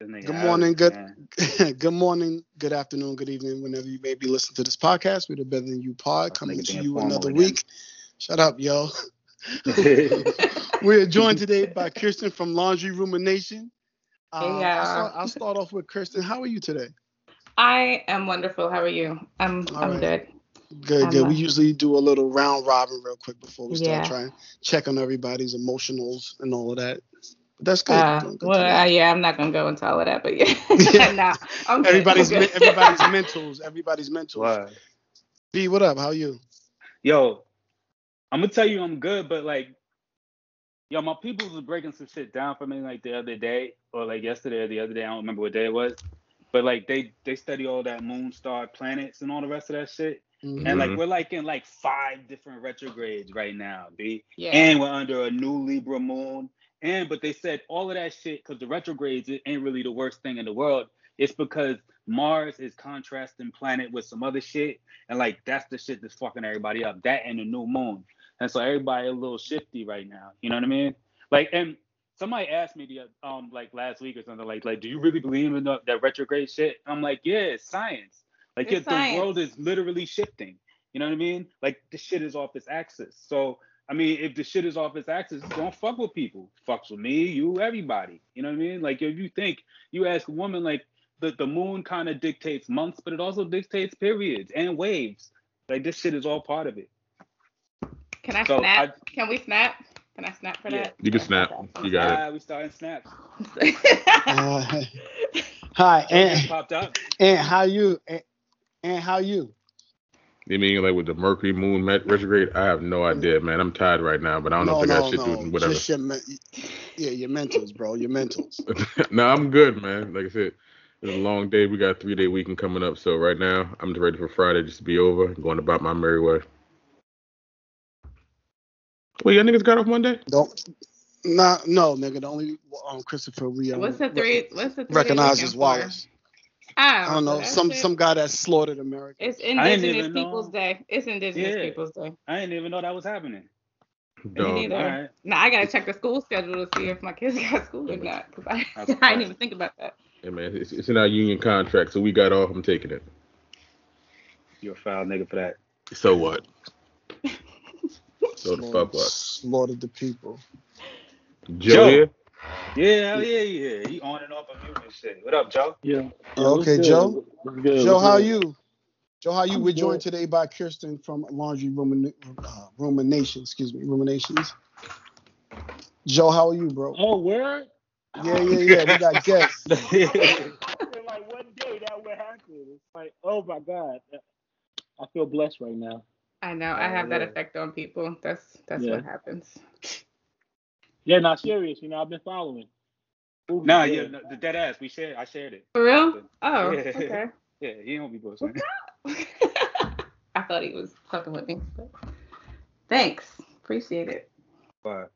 Good morning, good good morning, good afternoon, good evening, whenever you may be listening to this podcast. We're the Better Than You Pod coming to you another again. week. Shut up, yo. We're joined today by Kirsten from Laundry Rumination. Uh, yeah. I'll start, I'll start, off with Kirsten. How are you today? I am wonderful. How are you? I'm All I'm right. good. Good, I'm good. we usually do a little round robin real quick before we start yeah. trying check on everybody's emotionals and all of that. That's good. Uh, good well, uh, yeah, I'm not gonna go into all of that, but yeah, yeah. nah, everybody's everybody's mentals, everybody's mentals. Wow. B, what up? How you? Yo, I'm gonna tell you I'm good, but like, yo, my people was breaking some shit down for me like the other day, or like yesterday or the other day. I don't remember what day it was, but like they they study all that moon, star, planets, and all the rest of that shit. Mm-hmm. And like we're like in like five different retrogrades right now, B. Yeah. And we're under a new Libra moon and but they said all of that shit because the retrogrades it ain't really the worst thing in the world. It's because Mars is contrasting planet with some other shit, and like that's the shit that's fucking everybody up. That and the new moon, and so everybody a little shifty right now. You know what I mean? Like, and somebody asked me the um like last week or something like like do you really believe in the, that retrograde shit? I'm like, yeah, it's science. Like, it's yeah, science. the world is literally shifting. You know what I mean? Like, the shit is off its axis. So I mean, if the shit is off its axis, don't fuck with people. Fucks with me, you, everybody. You know what I mean? Like if you think you ask a woman, like the, the moon kind of dictates months, but it also dictates periods and waves. Like this shit is all part of it. Can I so snap? I, can we snap? Can I snap for yeah. that? You can snap. You got it. Uh, we starting snaps. uh, hi, and popped up. And how you? And, and how you? You mean like with the Mercury Moon retrograde? I have no idea, man. I'm tired right now, but I don't no, know if I got shit no. to whatever. Just your me- yeah, your mentals, bro. Your mentals. no, I'm good, man. Like I said, it's a long day. We got a three day weekend coming up, so right now I'm just ready for Friday just to be over, and going about my merry way. Wait, y'all niggas got off Monday? Don't. Nah, no, nigga. The only um Christopher we um, what's the three? What's the three recognizes Wallace. I don't know. Some some guy that slaughtered America. It's Indigenous Peoples know. Day. It's Indigenous yeah. Peoples Day. I didn't even know that was happening. No. Me neither. Right. Now I gotta check the school schedule to see if my kids got school or not, because I, I didn't even think about that. Yeah, man, it's, it's in our union contract, so we got off. I'm taking it. You're a foul nigga for that. So what? so the fuck what? Slaughtered the people. Joe, Joe. Here? Yeah, yeah, yeah. He on and off of mute and shit. What up, Joe? Yeah. okay, Joe. Joe, how are you? Joe, how you? We're joined today by Kirsten from Laundry Rumin- uh, Rumination. Excuse me, Ruminations. Joe, how are you, bro? Oh, where? Yeah, yeah, yeah. We got guests. like one day that would happen. It's like, oh my god, I feel blessed right now. I know. I have that effect on people. That's that's yeah. what happens. Yeah, not serious. You know, I've been following. Ooh, nah, yeah, no, the dead ass. We shared. I shared it. For real? Oh, yeah. okay. Yeah, he don't be bullshitting. I thought he was fucking with me. But thanks, appreciate it. But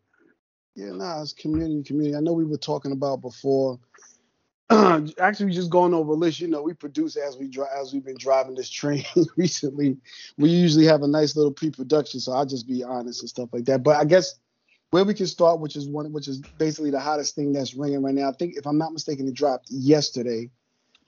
yeah, nah, it's community, community. I know we were talking about before. Actually, we just going over a list. You know, we produce as we drive, as we've been driving this train recently. We usually have a nice little pre-production, so I'll just be honest and stuff like that. But I guess where we can start, which is one, which is basically the hottest thing that's ringing right now. I think, if I'm not mistaken, it dropped yesterday,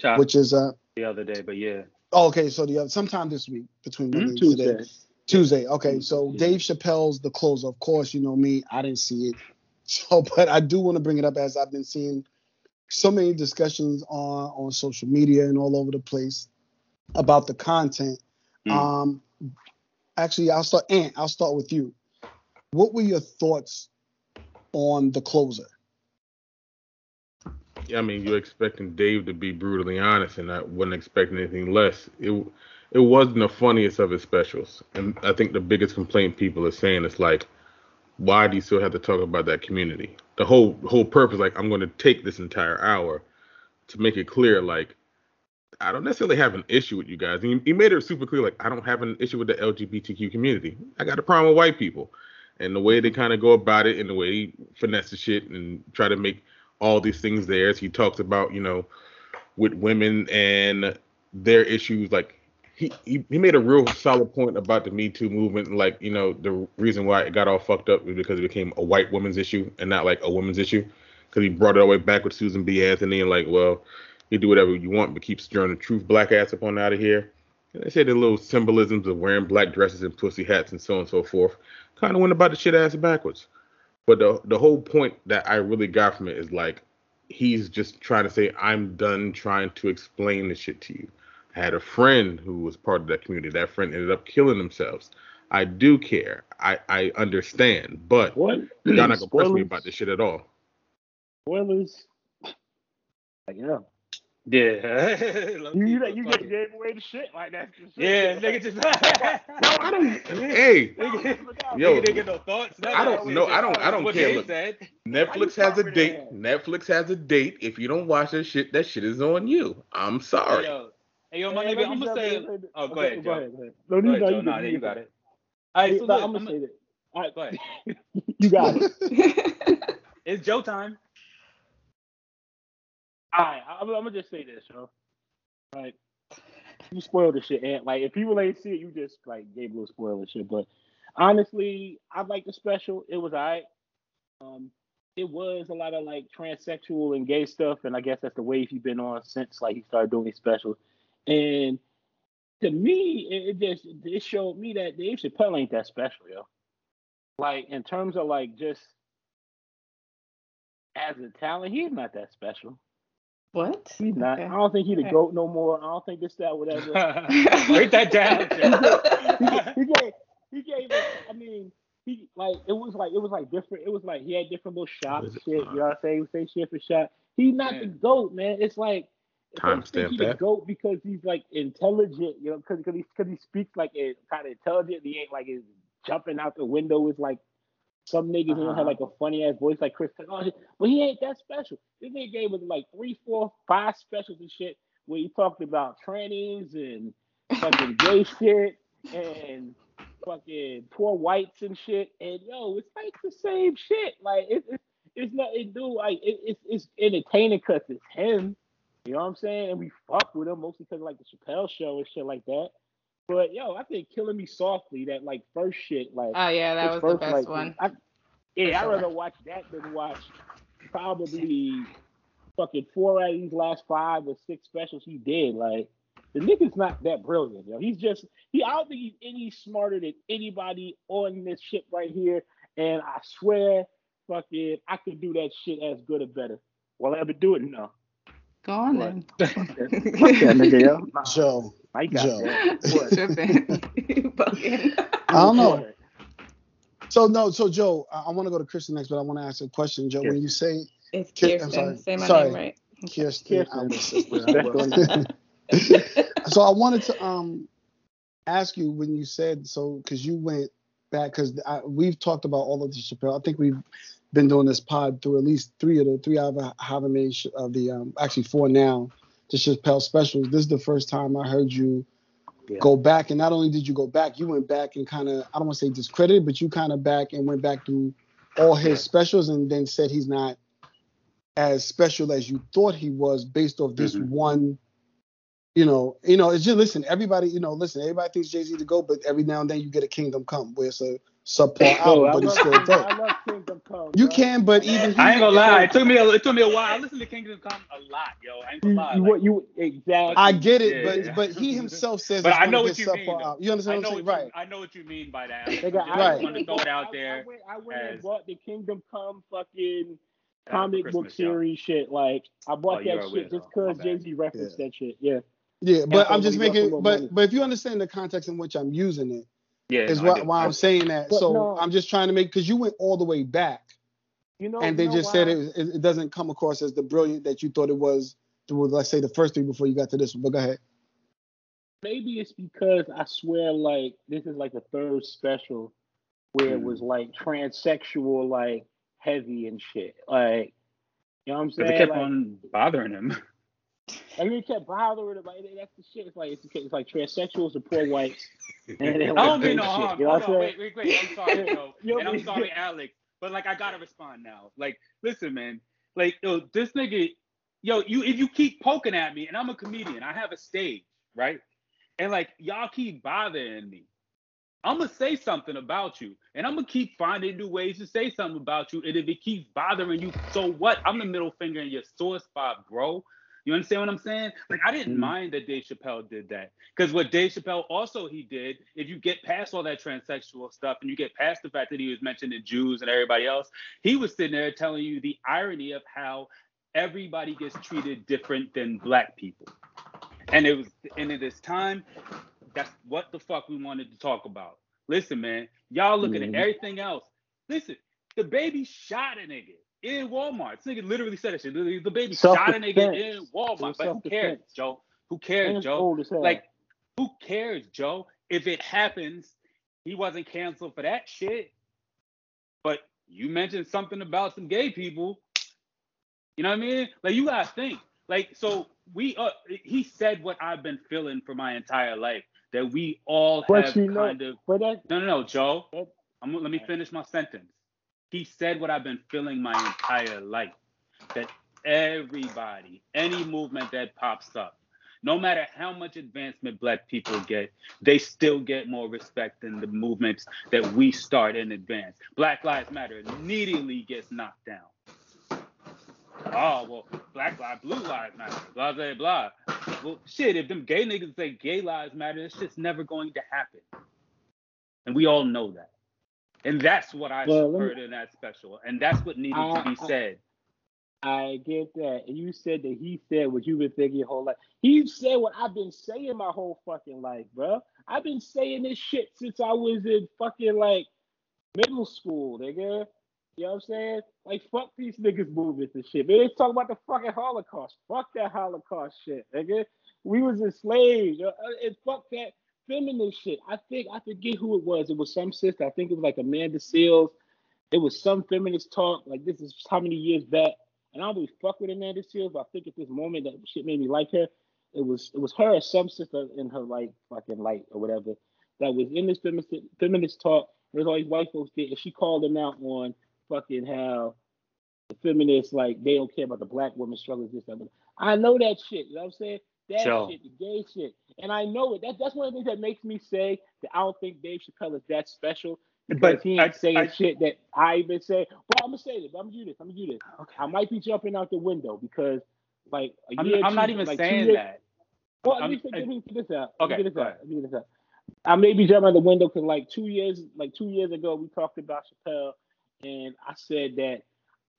Top which is uh the other day, but yeah. Oh, okay, so the other, sometime this week between mm-hmm. Tuesday. Today. Tuesday. Okay, so yeah. Dave Chappelle's The Closer. Of course, you know me. I didn't see it, so but I do want to bring it up as I've been seeing so many discussions on on social media and all over the place about the content. Mm. Um, actually, I'll start. Ant, I'll start with you what were your thoughts on the closer? Yeah, I mean, you're expecting Dave to be brutally honest, and I wasn't expecting anything less. It it wasn't the funniest of his specials, and I think the biggest complaint people are saying is like, why do you still have to talk about that community? The whole whole purpose, like, I'm going to take this entire hour to make it clear, like, I don't necessarily have an issue with you guys. And he, he made it super clear, like, I don't have an issue with the LGBTQ community. I got a problem with white people and the way they kind of go about it and the way he finesse the shit and try to make all these things there. As he talks about, you know, with women and their issues, like he, he, he made a real solid point about the Me Too movement. Like, you know, the reason why it got all fucked up was because it became a white woman's issue and not like a woman's issue. because he brought it all the way back with Susan B. Anthony and like, well, you do whatever you want, but keep stirring the truth black ass up on out of here. And they said the little symbolisms of wearing black dresses and pussy hats and so on and so forth. Kind of went about the shit ass backwards. But the the whole point that I really got from it is like he's just trying to say I'm done trying to explain the shit to you. I had a friend who was part of that community. That friend ended up killing themselves. I do care. I, I understand, but what? y'all not gonna press me about this shit at all. Spoilers. Yeah. Yeah. you you, you get gave away the shit like that. Yeah, nigga just. no, I don't. Hey, yo, nigga, get no thoughts. No, I don't. No, I don't. I don't care. Look, Netflix has a date. Netflix has a date. If you don't watch that shit, that shit is on you. I'm sorry. Hey, yo, hey, yo my nigga, I'm gonna say. Oh, go ahead, Joe. Go ahead. No, go ahead, Joe. No, you got it. All right, so I'm gonna say that. All right, go ahead. you got it. it's Joe time. Right, I'm, I'm gonna just say this, yo. Like, you spoiled the shit, and like if people ain't see it, you just like gave a little spoiler shit. But honestly, I like the special. It was alright. Um, it was a lot of like transsexual and gay stuff, and I guess that's the wave he's been on since like he started doing these specials. And to me, it, it just it showed me that Dave Chappelle ain't that special, yo. Like in terms of like just as a talent, he's not that special. What? He's not. Okay. I don't think he's the goat no more. I don't think this, that, whatever. Break that down. he, he, gave, he gave us, I mean, he like it was like it was like different. It was like he had different little shots, shit. You know what I'm saying? He say shit for shot. He's not man. the goat, man. It's like timestamp he's that. the goat because he's like intelligent, you know, because because he because he speaks like it kind of intelligent. He ain't like is jumping out the window with like some niggas uh-huh. don't have like a funny ass voice like Chris Tucker, but he ain't that special. This nigga gave us like three, four, five specials and shit where he talked about trannies and fucking gay shit and fucking poor whites and shit. And yo, it's like the same shit. Like it's it's, it's nothing do. Like it, it's it's entertaining because it's him. You know what I'm saying? And we fuck with him mostly because like the Chappelle show and shit like that. But yo, I think "Killing Me Softly" that like first shit, like oh yeah, that was first, the best like, one. I, yeah, I'd rather watch that than watch probably fucking four out of these last five or six specials he did. Like the nigga's not that brilliant, yo. He's just he. I don't think he's any smarter than anybody on this ship right here. And I swear, fucking, I could do that shit as good or better. Will I ever do it? No. Go on then. Fuck that nigga, yo. Nah. Joe. I got Joe. I don't know. So no, so Joe, I, I want to go to Kristen next, but I want to ask a question, Joe. When you say it's Kirsten, sorry, say my sorry. name right. Kirsten, Kirsten. so I wanted to um ask you when you said so because you went back because we've talked about all of the Chappelle. I think we've been doing this pod through at least three of the three out of however many of the um, actually four now the Chappelle specials. This is the first time I heard you yeah. go back, and not only did you go back, you went back and kind of I don't want to say discredited, but you kind of back and went back through all his specials and then said he's not as special as you thought he was based off this mm-hmm. one you know, you know, it's just listen. Everybody, you know, listen. Everybody thinks Jay Z to go, but every now and then you get a Kingdom Come, where it's a subpar oh, album, but it's still dope. I love Kingdom Come. You can, but even I ain't gonna lie. It took me a, it took me a while. I listened to Kingdom Come a lot, yo. I ain't gonna lie. You, like, you exactly. I get it, yeah, but yeah. but he himself says. but I know what you mean. Album. You understand what I'm saying, right? I know what you mean by that. I, got, I right. want to throw it out there. I went, I went as, and bought the Kingdom Come fucking comic book series shit. Like I bought oh, that shit just because Jay Z referenced that shit. Yeah. Yeah, but I'm just making, but but if you understand the context in which I'm using it, yeah, is no, why, why I'm saying that. But so no, I'm just trying to make because you went all the way back, you know, and they you know just said it, it doesn't come across as the brilliant that you thought it was. To, let's say the first three before you got to this one. But go ahead. Maybe it's because I swear, like this is like the third special where it mm. was like transsexual, like heavy and shit. Like, you know what I'm saying? But it kept like, on bothering him. And he kept bothering him. Like, that's the shit. It's like it's, it's like transsexuals and poor whites. And I don't mean no harm. You know Hold on, wait, wait, wait. I'm sorry, yo. and I'm sorry, Alex. But like, I gotta respond now. Like, listen, man. Like, yo, this nigga, yo, you if you keep poking at me, and I'm a comedian, I have a stage, right? And like, y'all keep bothering me. I'm gonna say something about you, and I'm gonna keep finding new ways to say something about you. And if it keeps bothering you, so what? I'm the middle finger in your sore spot, bro. You understand what I'm saying? Like I didn't mm-hmm. mind that Dave Chappelle did that because what Dave Chappelle also he did, if you get past all that transsexual stuff and you get past the fact that he was mentioning Jews and everybody else, he was sitting there telling you the irony of how everybody gets treated different than black people. And it was and it is time that's what the fuck we wanted to talk about. Listen, man, y'all looking mm-hmm. at everything else. Listen, the baby shot a nigga in Walmart. This nigga literally said that shit. The baby shot a nigga in Walmart. But who cares, Joe? Who cares, Joe? Like, who cares, Joe? If it happens, he wasn't canceled for that shit. But you mentioned something about some gay people. You know what I mean? Like you gotta think. Like so, we uh, he said what I've been feeling for my entire life that we all but have kind know, of. That, no, no, no, Joe. That, I'm, let me finish my sentence. He said what I've been feeling my entire life that everybody, any movement that pops up, no matter how much advancement black people get, they still get more respect than the movements that we start in advance. Black Lives Matter immediately gets knocked down. Oh, well, black lives, blue lives matter, blah, blah, blah. Well, shit, if them gay niggas say gay lives matter, it's just never going to happen. And we all know that. And that's what I well, heard me, in that special. And that's what needed I, to be said. I, get that. And you said that he said what you've been thinking your whole life. He said what I've been saying my whole fucking life, bro. I've been saying this shit since I was in fucking like middle school, nigga. You know what I'm saying? Like fuck these niggas movements and shit. Man, they talk about the fucking Holocaust. Fuck that Holocaust shit, nigga. We was enslaved. Uh, and fuck that feminist shit. I think I forget who it was. It was some sister. I think it was like Amanda Seales. It was some feminist talk. Like this is how many years back. And I don't really fuck with Amanda Seales, but I think at this moment that shit made me like her. It was it was her or some sister in her like fucking light or whatever that was in this feminist feminist talk. There's all these white folks there, and she called them out on fucking how the feminists like they don't care about the black woman struggles this that. I know that shit. You know what I'm saying? That shit, the gay shit, and I know it. That, that's one of the things that makes me say that I don't think Dave Chappelle is that special. Because but he ain't I, saying I, shit that I even say. But I'm gonna say this. I'm gonna do this. I'm gonna do this. Okay. I might be jumping out the window because, like, a I'm, year, I'm two, not even like saying years, that. Well, let me, let me get this out. Okay. Let me get this out. Let me get this out. I may be jumping out the window because, like, two years, like two years ago, we talked about Chappelle, and I said that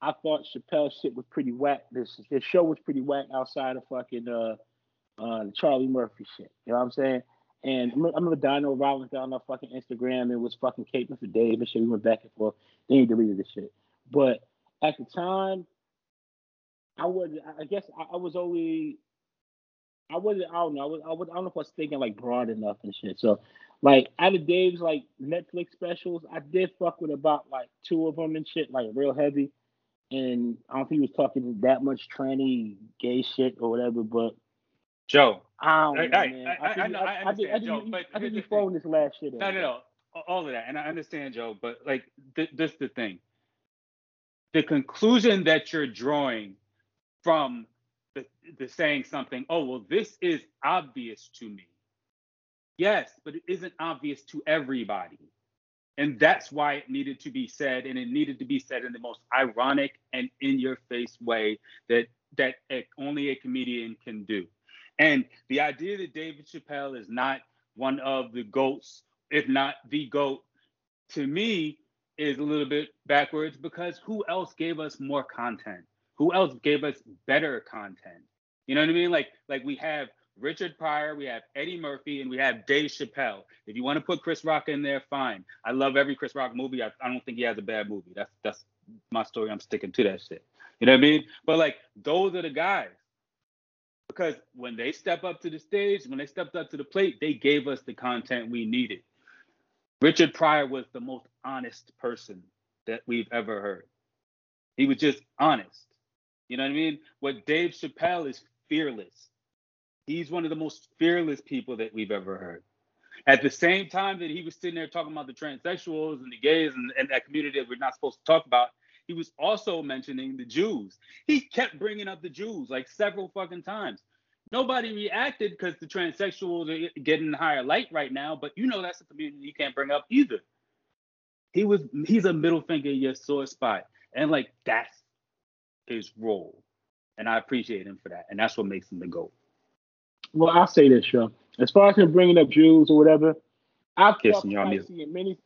I thought Chappelle's shit was pretty whack. This his show was pretty whack outside of fucking uh uh, the Charlie Murphy shit. You know what I'm saying? And I remember Dino Rollins got on our fucking Instagram and was fucking caping for Dave and shit. We went back and forth. Then he deleted the shit. But at the time, I was, I guess I, I was only, I wasn't, I don't know, I, was, I, was, I don't know if I was thinking like broad enough and shit. So, like, out of Dave's like Netflix specials, I did fuck with about like two of them and shit, like real heavy. And I don't think he was talking that much tranny gay shit or whatever, but Joe. I don't know, I, man. I, I, I, know, I, I understand, Joe, but I think you throwing this last shit. No, no, no, all of that, and I understand, Joe. But like, th- this the thing. The conclusion that you're drawing from the, the saying something, oh well, this is obvious to me. Yes, but it isn't obvious to everybody. And that's why it needed to be said, and it needed to be said in the most ironic and in-your-face way that that only a comedian can do. And the idea that David Chappelle is not one of the GOATs, if not the GOAT, to me is a little bit backwards because who else gave us more content? Who else gave us better content? You know what I mean? Like, like we have Richard Pryor, we have Eddie Murphy, and we have Dave Chappelle. If you want to put Chris Rock in there, fine. I love every Chris Rock movie. I, I don't think he has a bad movie. That's that's my story. I'm sticking to that shit. You know what I mean? But like those are the guys because when they step up to the stage, when they stepped up to the plate, they gave us the content we needed. Richard Pryor was the most honest person that we've ever heard. He was just honest. You know what I mean? What Dave Chappelle is fearless. He's one of the most fearless people that we've ever heard. At the same time that he was sitting there talking about the transsexuals and the gays and, and that community that we're not supposed to talk about, he was also mentioning the Jews. He kept bringing up the Jews like several fucking times. nobody reacted because the transsexuals are getting higher light right now. But you know that's a community you can't bring up either. He was he's a middle finger in your sore spot, and like that's his role, and I appreciate him for that, and that's what makes him the goat. Well, I'll say this, show. As far as him bringing up Jews or whatever, I've kissing y'all music. many.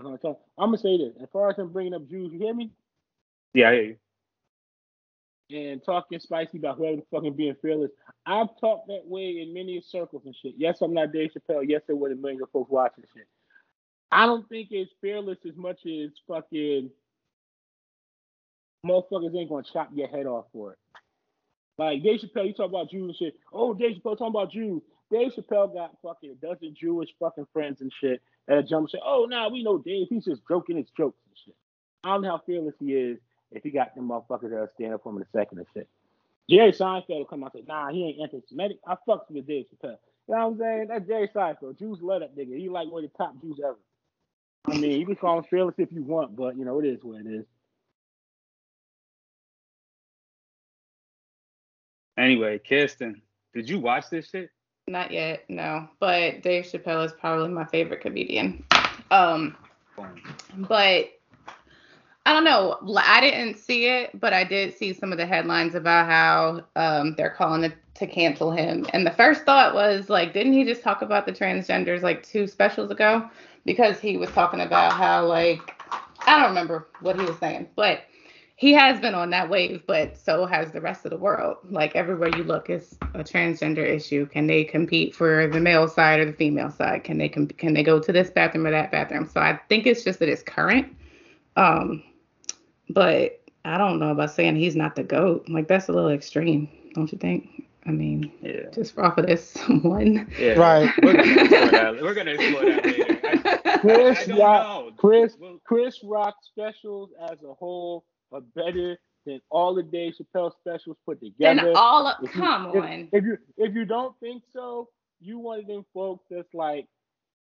I'm gonna say this. As far as him bringing up Jews, you hear me? Yeah, I hear you and talking spicy about whoever the fucking being fearless. I've talked that way in many circles and shit. Yes, I'm not Dave Chappelle. Yes, there were a million folks watching shit. I don't think it's fearless as much as fucking motherfuckers ain't gonna chop your head off for it. Like Dave Chappelle, you talk about Jews and shit. Oh, Dave Chappelle talking about Jews. Dave Chappelle got fucking a dozen Jewish fucking friends and shit that jump and say, oh, nah, we know Dave. He's just joking his jokes and shit. I don't know how fearless he is if he got them motherfuckers that'll stand up for him in a second and shit. Jerry Seinfeld will come out and say, nah, he ain't anti-Semitic. I fucks with Dave Chappelle. You know what I'm saying? That's Jerry Seinfeld. Jews love that nigga. He like one of the top Jews ever. I mean, you can call him fearless if you want, but you know, it is what it is. Anyway, Kirsten, did you watch this shit? Not yet, no. But Dave Chappelle is probably my favorite comedian. Um, but I don't know. I didn't see it, but I did see some of the headlines about how um, they're calling it to cancel him. And the first thought was like, didn't he just talk about the transgenders like two specials ago? Because he was talking about how like I don't remember what he was saying, but he has been on that wave, but so has the rest of the world. Like everywhere you look is a transgender issue. Can they compete for the male side or the female side? Can they com- can they go to this bathroom or that bathroom? So I think it's just that it's current. Um, but I don't know about saying he's not the goat. Like that's a little extreme, don't you think? I mean, yeah. just off of this one. Yeah. Right. We're gonna explore that, later. I, Chris I, Rock, Chris, Chris Rock specials as a whole are better than all the Dave Chappelle specials put together. And all of, come you, on. If, if you if you don't think so, you one of them folks that's like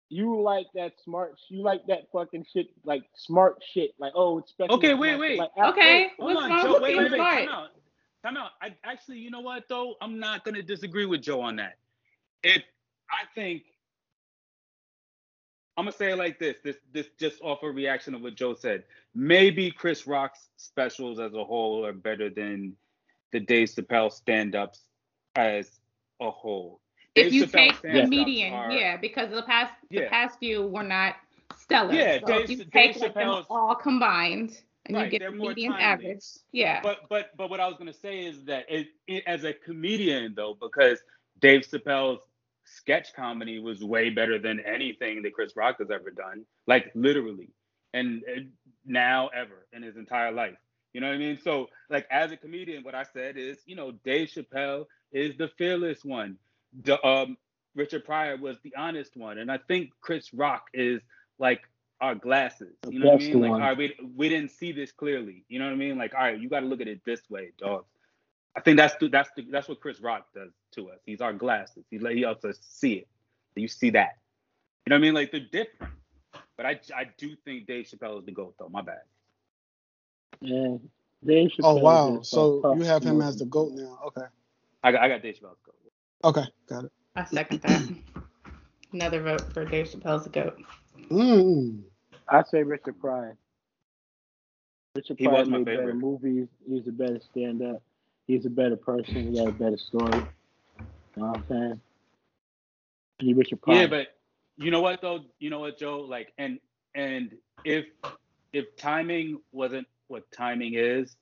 you like that smart you like that fucking shit like smart shit like oh it's special okay wait wait. Like, okay hold what's on Joe, wait, wait, wait, time out. Time out. I actually you know what though? I'm not gonna disagree with Joe on that. If I think I'm gonna say it like this this this just off a reaction of what Joe said maybe Chris Rock's specials as a whole are better than the Dave Chappelle stand-ups as a whole if you take the median, are, yeah, because the past yeah. the past few were not stellar. Yeah, so Dave, if you take like them all combined and right, you get the median average, yeah. But but but what I was gonna say is that it, it, as a comedian though, because Dave Chappelle's sketch comedy was way better than anything that Chris Rock has ever done, like literally, and, now ever in his entire life. You know what I mean? So like as a comedian, what I said is, you know, Dave Chappelle is the fearless one the, um, Richard Pryor was the honest one, and I think Chris Rock is like our glasses. You know what I mean? Like, all right, we we didn't see this clearly. You know what I mean? Like, all right, you got to look at it this way, dog. I think that's the, that's the, that's what Chris Rock does to us. He's our glasses. He he helps us see it. You see that. You know what I mean? Like they're different. But I I do think Dave Chappelle is the goat though. My bad. Yeah. Dave oh, Chappelle oh wow! So you have him as the goat now. Okay. I got I got Dave Chappelle goat. Okay, got it. I second that. Another vote for Dave Chappelle's a goat. Mm. I say Richard Pryor. Richard Pryor made better movies. He's a better stand-up. He's a better person. He got a better story. You know what I'm saying? He Richard Pryor. Yeah, but you know what though? You know what, Joe? Like, and and if if timing wasn't what timing is,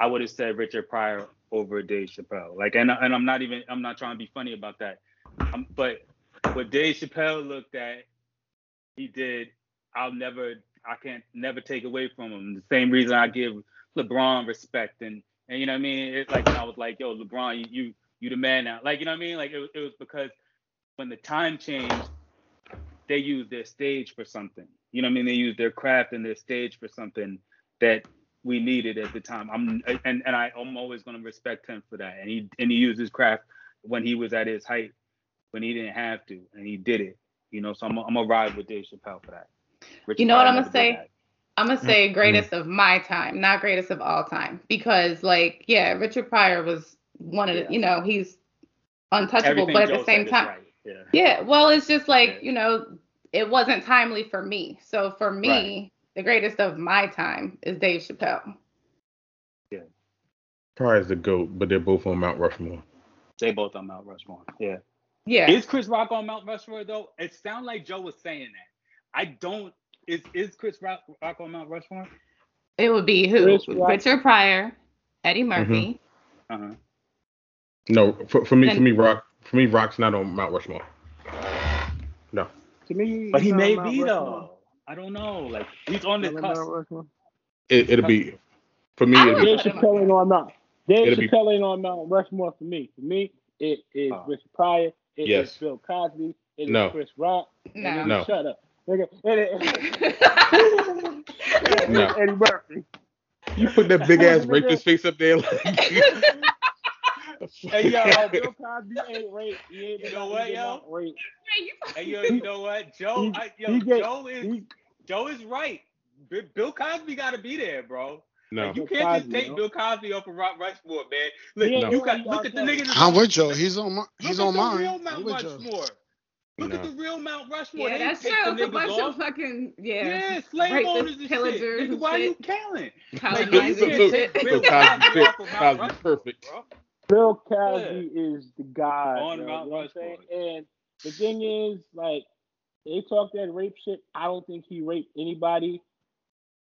I would have said Richard Pryor over Dave Chappelle. Like, and and I'm not even I'm not trying to be funny about that. Um, but what Dave Chappelle looked at, he did. I'll never I can't never take away from him. The same reason I give LeBron respect and and you know what I mean. It's like I was like, yo, LeBron, you you, you the man now. Like you know what I mean. Like it, it was because when the time changed, they used their stage for something. You know what I mean? They used their craft and their stage for something that we needed at the time. I'm and and I, I'm always going to respect him for that. And he and he used his craft when he was at his height, when he didn't have to, and he did it. You know, so I'm I'm gonna ride with Dave Chappelle for that. Richard you know what I'm gonna say? I'm gonna say greatest of my time, not greatest of all time, because like yeah, Richard Pryor was one of the, you know, he's untouchable, Everything but at Joe the same time, right. yeah. yeah. Well, it's just like yeah. you know, it wasn't timely for me. So for me, right. the greatest of my time is Dave Chappelle. Yeah. Pryor's the goat, but they're both on Mount Rushmore. They both on Mount Rushmore. Yeah. Yeah. Is Chris Rock on Mount Rushmore though? It sounds like Joe was saying that. I don't. Is is Chris Rock, Rock on Mount Rushmore? It would be who? Richard Pryor, Eddie Murphy. Mm-hmm. Uh huh. No, for, for me, and, for me, Rock, for me, Rock's not on Mount Rushmore. No. To me, but he may be though. I don't know. Like he's on the cusp. It, it'll be for me. It'll Dave Chappelle ain't on Mount. Dave Chappelle ain't on Mount Rushmore for me. For me, it is uh, Richard Pryor. It yes. is Bill Cosby. It no. is Chris Rock. No. no. Shut up. Nigga. no. Eddie Murphy. You put that big ass rapist face up there like. hey yo, Bill Cosby ain't rape. He ain't you know what, yo? Rape. Hey yo, you know what, Joe? He, I, yo, get, Joe is he, Joe is right. Bill Cosby got to be there, bro. No, like, you can't Cosby, just take no. Bill Cosby off of Rock Rushmore, man. Look, no. you got look at the niggas. I'm with Joe. He's on my. He's on mine. Real Mount Rushmore. Look no. at the real Mount Rushmore. Yeah, they that's true. It's a bunch off. of fucking yeah. Yeah, slave owners and pillagers shit. Nigga, why are you killing? Colonizing like, shit. Bill Cosby, Cosby perfect. Bill Cosby yeah. is the guy. On you know, Mount Rushmore. And the thing is, like, they talk that rape shit. I don't think he raped anybody.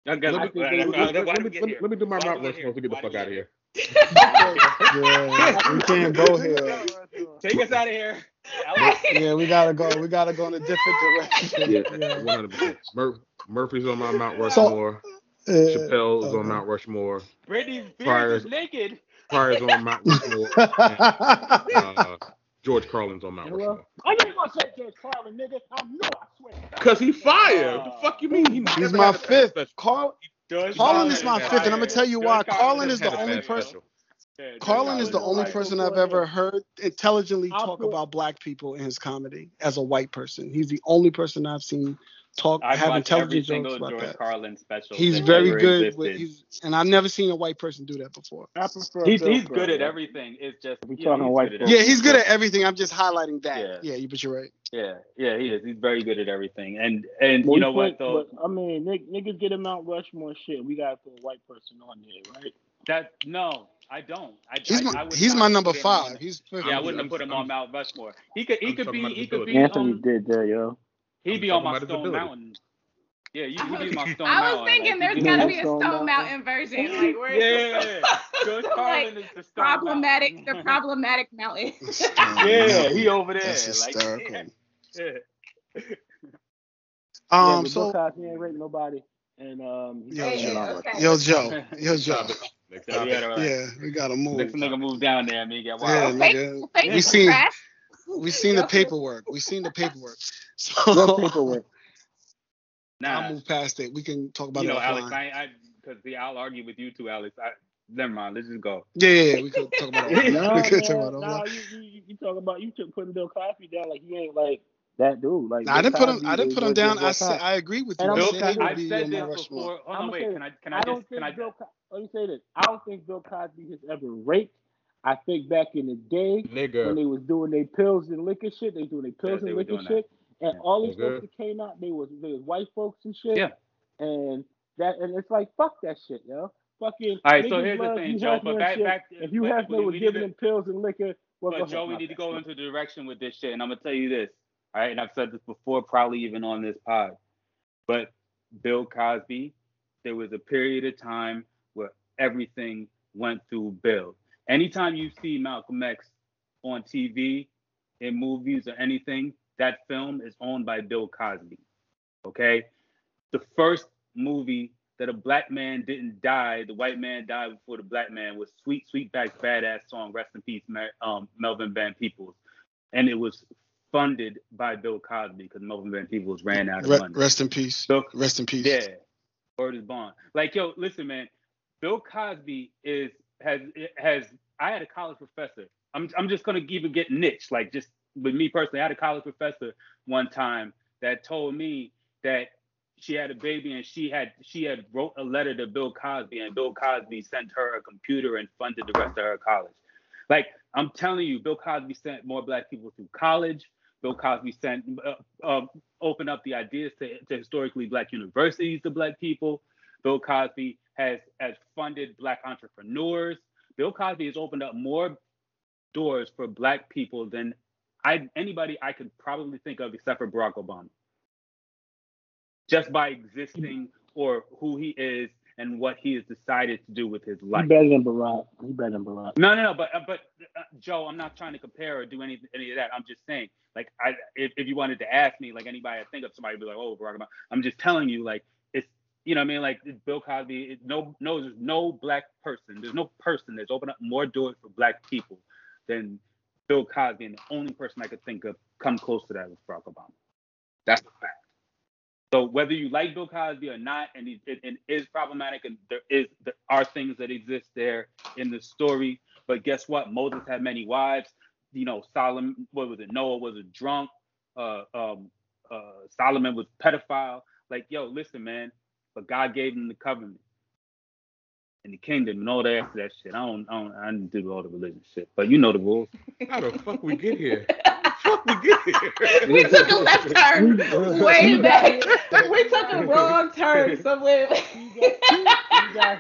Let me, let, me, do my Mount Rushmore to get the fuck out of here. yeah, we can't go here. Take us out of here. yeah, we gotta go. We gotta go in a different direction. Yeah, one hundred percent. Murphy's on my Mount Rushmore. So, uh, Chappelle's okay. on Mount Rushmore. Britney Spears is naked. Pryor's on Mount Rushmore. and, uh, George Carlin's on Mount Rushmore. I ain't gonna say George Carlin, nigga. I know I swear. Cause he fired. Uh, the fuck you mean? He he's my fifth. Carl, Carlin is my fifth, and I'm gonna tell you why. Carlin is the only person. Carlin is the only person I've ever heard intelligently talk about black people in his comedy as a white person. He's the only person I've seen talk I've have intelligent jokes about George that. Carlin special. He's very good with he's and I've never seen a white person do that before. I prefer he's, he's good at everything. It's just we talking white. Yeah, he's good at everything. I'm just highlighting that. Yeah, yeah but you're right. Yeah, yeah, he is. He's very good at everything. And and well, you know what though? I mean, niggas get a Mount Rushmore shit. We gotta put a white person on there, right? That no, I don't. I, he's my, I he's my number five. He's yeah, I wouldn't have put him on Mount Rushmore. He could he I'm could be he could be Anthony on, did that, yo. He'd be on my Stone Mountain. Yeah, you, you be my Stone mountain. I was thinking there's gotta be a Stone Mountain, Mountain version. Like where yeah, George Carlin like, is the Stone problematic, mountain. the problematic mountain. yeah, he over there. That's hysterical. Like, yeah. yeah. Um, yeah, so Cosby ain't raping nobody. And um, yo, Joe, okay. yo, Joe, yo, Joe. Yeah, we gotta move. Next nigga move down there, me get. Yeah, nigga. we seen, we seen the paperwork. We've seen the paperwork. So what paperwork? Nah, I'll move past it. We can talk about you know, it. Alex, I, I, because I'll argue with you too, Alex. I, never mind. Let's just go. Yeah, yeah, yeah. we could talk about it. no, we could talk about it. No, you, you, you talk about you took putting Bill Cosby down like he ain't like that dude. Like I didn't put him. I didn't put him down. I said I agree with you. Bill, said I've said this before. Hold on, wait. Can I? Can I, I don't just? Can I? Bill, let me say this. I don't think Bill Cosby has ever raped. I think back in the day Nigga. when they was doing their pills and liquor shit, they doing their pills yeah, and liquor shit, that. and all these folks that came out, they was they was white folks and shit. Yeah. And that and it's like fuck that shit, yo. Fucking. All right, so here's the thing, Joe. But back, back, if you have was giving them pills and liquor, well, but Joe, we need to go into the direction with this shit, and I'm gonna tell you this. All right, and I've said this before, probably even on this pod. But Bill Cosby, there was a period of time where everything went through Bill. Anytime you see Malcolm X on TV, in movies or anything, that film is owned by Bill Cosby. Okay? The first movie that a black man didn't die, the white man died before the black man was Sweet Sweetback's Baadasssss Song, Rest in Peace, um, Melvin Van Peebles. And it was funded by Bill Cosby because Melvin Van Peebles ran out of Re- money. Rest in peace. So, rest in peace. Yeah. Word is bond. Like yo, listen, man. Bill Cosby is has has. I had a college professor. I'm I'm just gonna even get niche. Like just with me personally, I had a college professor one time that told me that she had a baby and she had she had wrote a letter to Bill Cosby and Bill Cosby sent her a computer and funded the rest of her college. Like I'm telling you, Bill Cosby sent more black people through college. Bill Cosby sent uh, uh, opened up the ideas to, to historically black universities to black people. Bill Cosby has has funded black entrepreneurs. Bill Cosby has opened up more doors for black people than I anybody I could probably think of except for Barack Obama. Just by existing or who he is and what he has decided to do with his life. He better than Barack. He better than Barack. No, no, no. But uh, but uh, Joe, I'm not trying to compare or do any any of that. I'm just saying, like, I if, if you wanted to ask me, like anybody, I think of somebody would be like, oh, Barack Obama. I'm just telling you, like, you know, what I mean, like Bill Cosby. No, no, there's no black person. There's no person that's opened up more doors for black people than Bill Cosby. And the only person I could think of come close to that was Barack Obama. That's the fact. So whether you like Bill Cosby or not, and it, it is problematic, and there is there are things that exist there in the story. But guess what? Moses had many wives. You know, Solomon, what was it? Noah was a drunk. Uh, um, uh, Solomon was pedophile. Like, yo, listen, man. But God gave him the covenant and the kingdom and all that after that shit. I don't, I don't, I didn't do all the religion shit, but you know the rules. How the fuck we get here? fuck we get here? we took a left turn way back. we took a wrong turn somewhere.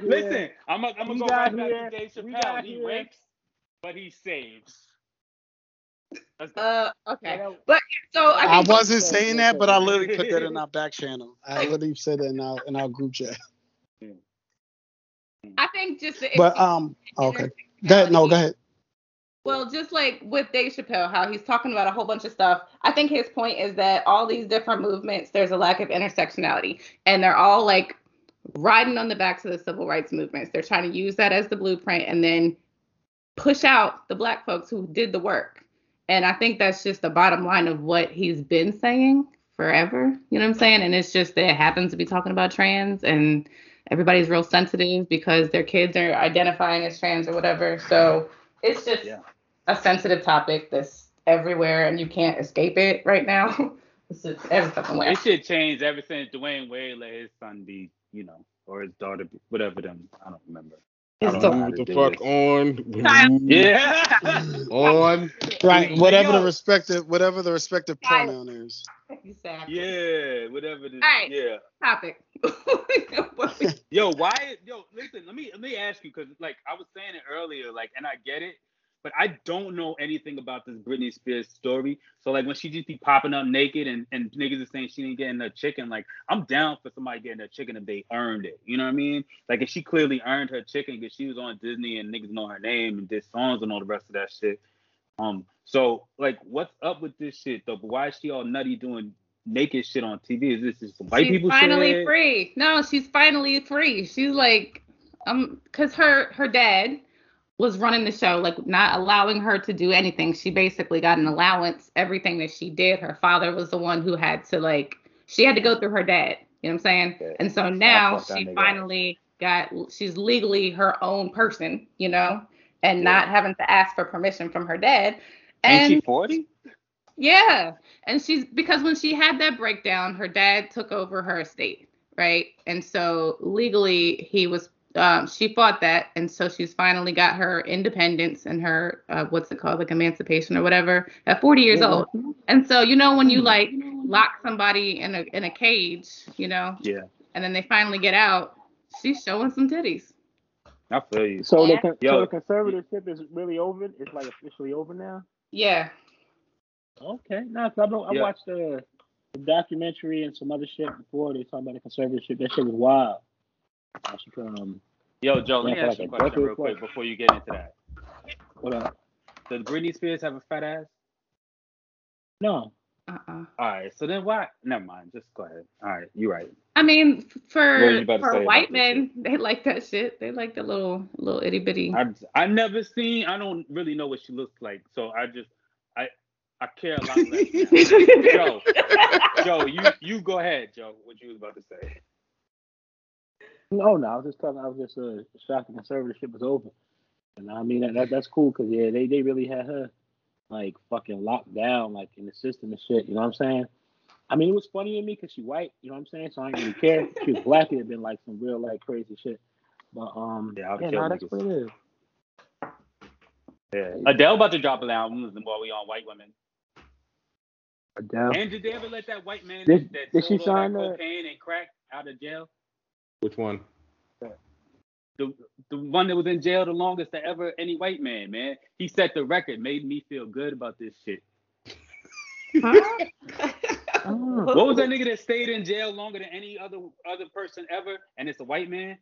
Listen, I'm gonna, I'm gonna go right back to Dave Chappelle. He rapes, but he saves. Uh, okay, but so I, mean, I wasn't saying that, but I literally put that in our back channel. I literally said that in our in our group chat. I think just the but um okay, go ahead. No, go ahead. Well, just like with Dave Chappelle, how he's talking about a whole bunch of stuff. I think his point is that all these different movements, there's a lack of intersectionality, and they're all like riding on the backs of the civil rights movements. They're trying to use that as the blueprint and then push out the black folks who did the work. And I think that's just the bottom line of what he's been saying forever. You know what I'm saying? And it's just that it happens to be talking about trans and everybody's real sensitive because their kids are identifying as trans or whatever. So it's just yeah a sensitive topic that's everywhere and you can't escape it right now. it's just every fucking way. It should change ever since Dwyane Wade let his son be, you know, or his daughter, be, whatever them. I don't remember. Move the fuck on. Yeah. on. Right. Whatever the respective whatever the respective pronoun is. Exactly. Yeah. Whatever the right. yeah. Topic. yo, why yo, listen, let me let me ask you, because like I was saying it earlier, like, and I get it but I don't know anything about this Britney Spears story. So like when she just be popping up naked and, and niggas are saying she didn't get a chicken, like I'm down for somebody getting a chicken if they earned it. You know what I mean? Like if she clearly earned her chicken because she was on Disney and niggas know her name and did songs and all the rest of that shit. Um, so like what's up with this shit though? But why is she all nutty doing naked shit on TV? Is this just white she's people? Finally shit? free. No, she's finally free. She's like, um, cause her her dad was running the show, like not allowing her to do anything. She basically got an allowance. Everything that she did, her father was the one who had to like she had to go through her dad. You know what I'm saying? Okay. And so now she finally got she's legally her own person, you know, and yeah. not having to ask for permission from her dad. And Ain't she 40? Yeah. And she's because when she had that breakdown, her dad took over her estate, right? And so legally he was um, she fought that, and so she's finally got her independence and her uh, what's it called, like emancipation or whatever, at 40 years yeah. old. And so you know when you like lock somebody in a in a cage, you know, yeah, and then they finally get out, she's showing some titties. I feel you. So yeah. the so the conservatorship is really over. It's like officially over now. Yeah. Okay. Now, I, I yeah. watched the, the documentary and some other shit before. They talk about the conservatorship. That shit was wild. I should um. Yo, Joe, let me ask you a question real quick before you get into that. What up? Does Britney Spears have a fat ass? No. Uh-uh. All right, so then why? Never mind. Just go ahead. All right, you're right. I mean, for for white men, they like that shit. They like the little little itty bitty. I I never seen. I don't really know what she looks like, so I just I I care a lot less. Joe, Joe, you you go ahead, Joe. What you was about to say? No, no, I was just talking. I was just uh, shocked the conservatorship was over, and I mean that, that that's cool because yeah, they they really had her like fucking locked down like in the system and shit. You know what I'm saying? I mean, it was funny to me because she white. You know what I'm saying? So I didn't really care. She was black, it'd have been like some real like crazy shit. But um, yeah, yeah no, that's what it is. Yeah, Adele about to drop an album while we on white women. Adele. And did they ever let that white man did, that did she sign cocaine and crack out of jail? Which one? The the one that was in jail the longest to ever any white man, man. He set the record, made me feel good about this shit. Huh? what was that nigga that stayed in jail longer than any other other person ever? And it's a white man,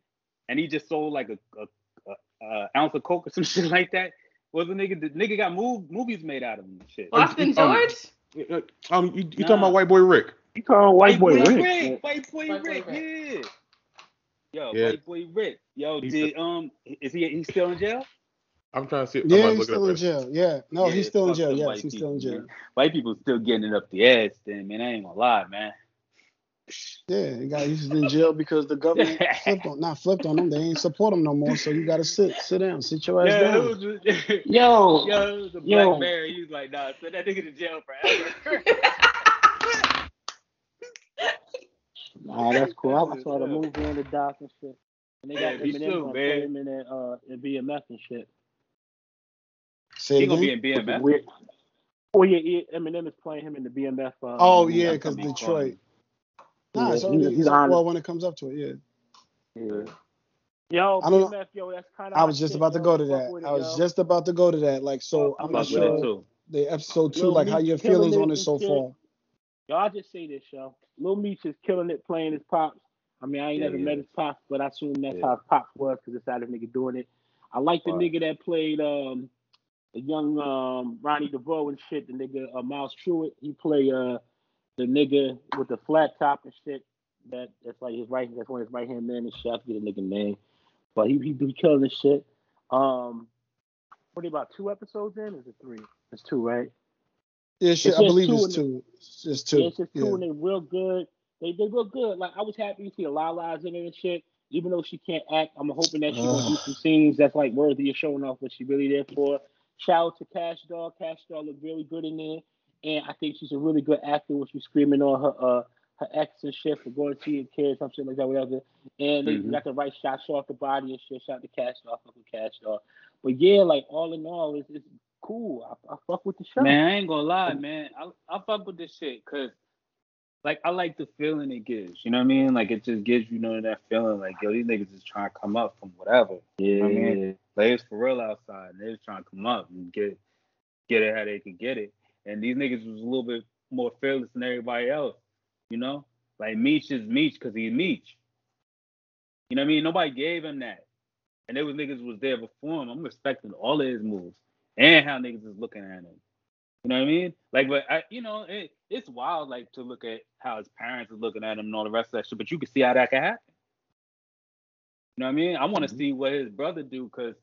and he just sold like a, a, a, a ounce of coke or some shit like that. Was the nigga the nigga got moved, movies made out of him shit. Austin George. Um, um you, you nah. talking about white boy Rick? You talking white, white boy, boy Rick? Rick? White boy white Rick, boy Rick. yeah. Yo, yeah. white boy Rick. Yo, did um is he he's still in jail? I'm trying to see. Yeah, he's still in jail. Yeah, no, yeah, he's still in jail. Yes, he's still in jail. Man. White people still getting it up the ass. Then, man, I ain't gonna lie, man. Yeah, he got he's in jail because the government flipped on, not flipped on him. They ain't support him no more. So you got to sit, sit down, sit your ass yeah, down. Was, yo, yo, the yo. black bear. He was like, nah, send that nigga to jail forever. nah, that's cool. I saw the movie and the doc and shit. And they got yeah, Eminem on him in that uh in BMF and shit. Say he gonna be in BMF. Oh yeah, yeah, Eminem is playing him in the BMF. Uh, oh yeah, because Detroit. Nah, yeah, so he's, he's well when it comes up to it, yeah. Yeah. Yo, I don't BMF, know. yo, that's kind of. I was just about to go to that. It, I was yo. just about to go to that. Like, so I'm not sure the episode two, yo, like how your feelings on it so far. Yo, I'll just say this, yo. Lil Meech is killing it playing his pops. I mean, I ain't yeah, never yeah. met his pops, but I assume that's yeah. how his pops was because it's how the nigga doing it. I like the nigga that played um the young um Ronnie DeVoe and shit. The nigga uh, Myles Truitt. He play uh the nigga with the flat top and shit. That that's like his right. That's one of his right hand man and shit. I forget the nigga name, but he he be killing this shit. Um, what are about two episodes in? Is it three? It's two, right? Yeah, shit, I believe it's two. It's just two. Yeah, it's just two, yeah. and they're real good. They they real good. Like I was happy to see a lot of lives in it and shit. Even though she can't act, I'm hoping that she gonna do some scenes that's like worthy of showing off what she really there for. Shout out to Kash Doll. Kash Doll looked really good in there, and I think she's a really good actor when she's screaming on her uh her ex and shit for going to see her kids, some shit like that, whatever. And they mm-hmm. got the right shots off the body and shit. Shout out to Kash Doll, fuck with Kash Doll. But yeah, like all in all, it's, it's cool. I, I fuck with the show. Man, I ain't gonna lie, man. I I fuck with this shit because like I like the feeling it gives. You know what I mean? Like it just gives you, know that feeling like yo, these niggas is trying to come up from whatever. Yeah. You know what I mean? Like it's for real outside. And They was trying to come up and get get it how they could get it. And these niggas was a little bit more fearless than everybody else. You know? Like Meech is Meech because he's Meech. You know what I mean? Nobody gave him that. And there was niggas was there before him. I'm respecting all of his moves and how niggas is looking at him. You know what I mean? Like, but I, you know, it, it's wild, like to look at how his parents are looking at him and all the rest of that shit. But you can see how that can happen. You know what I mean? I want to mm-hmm. see what his brother do because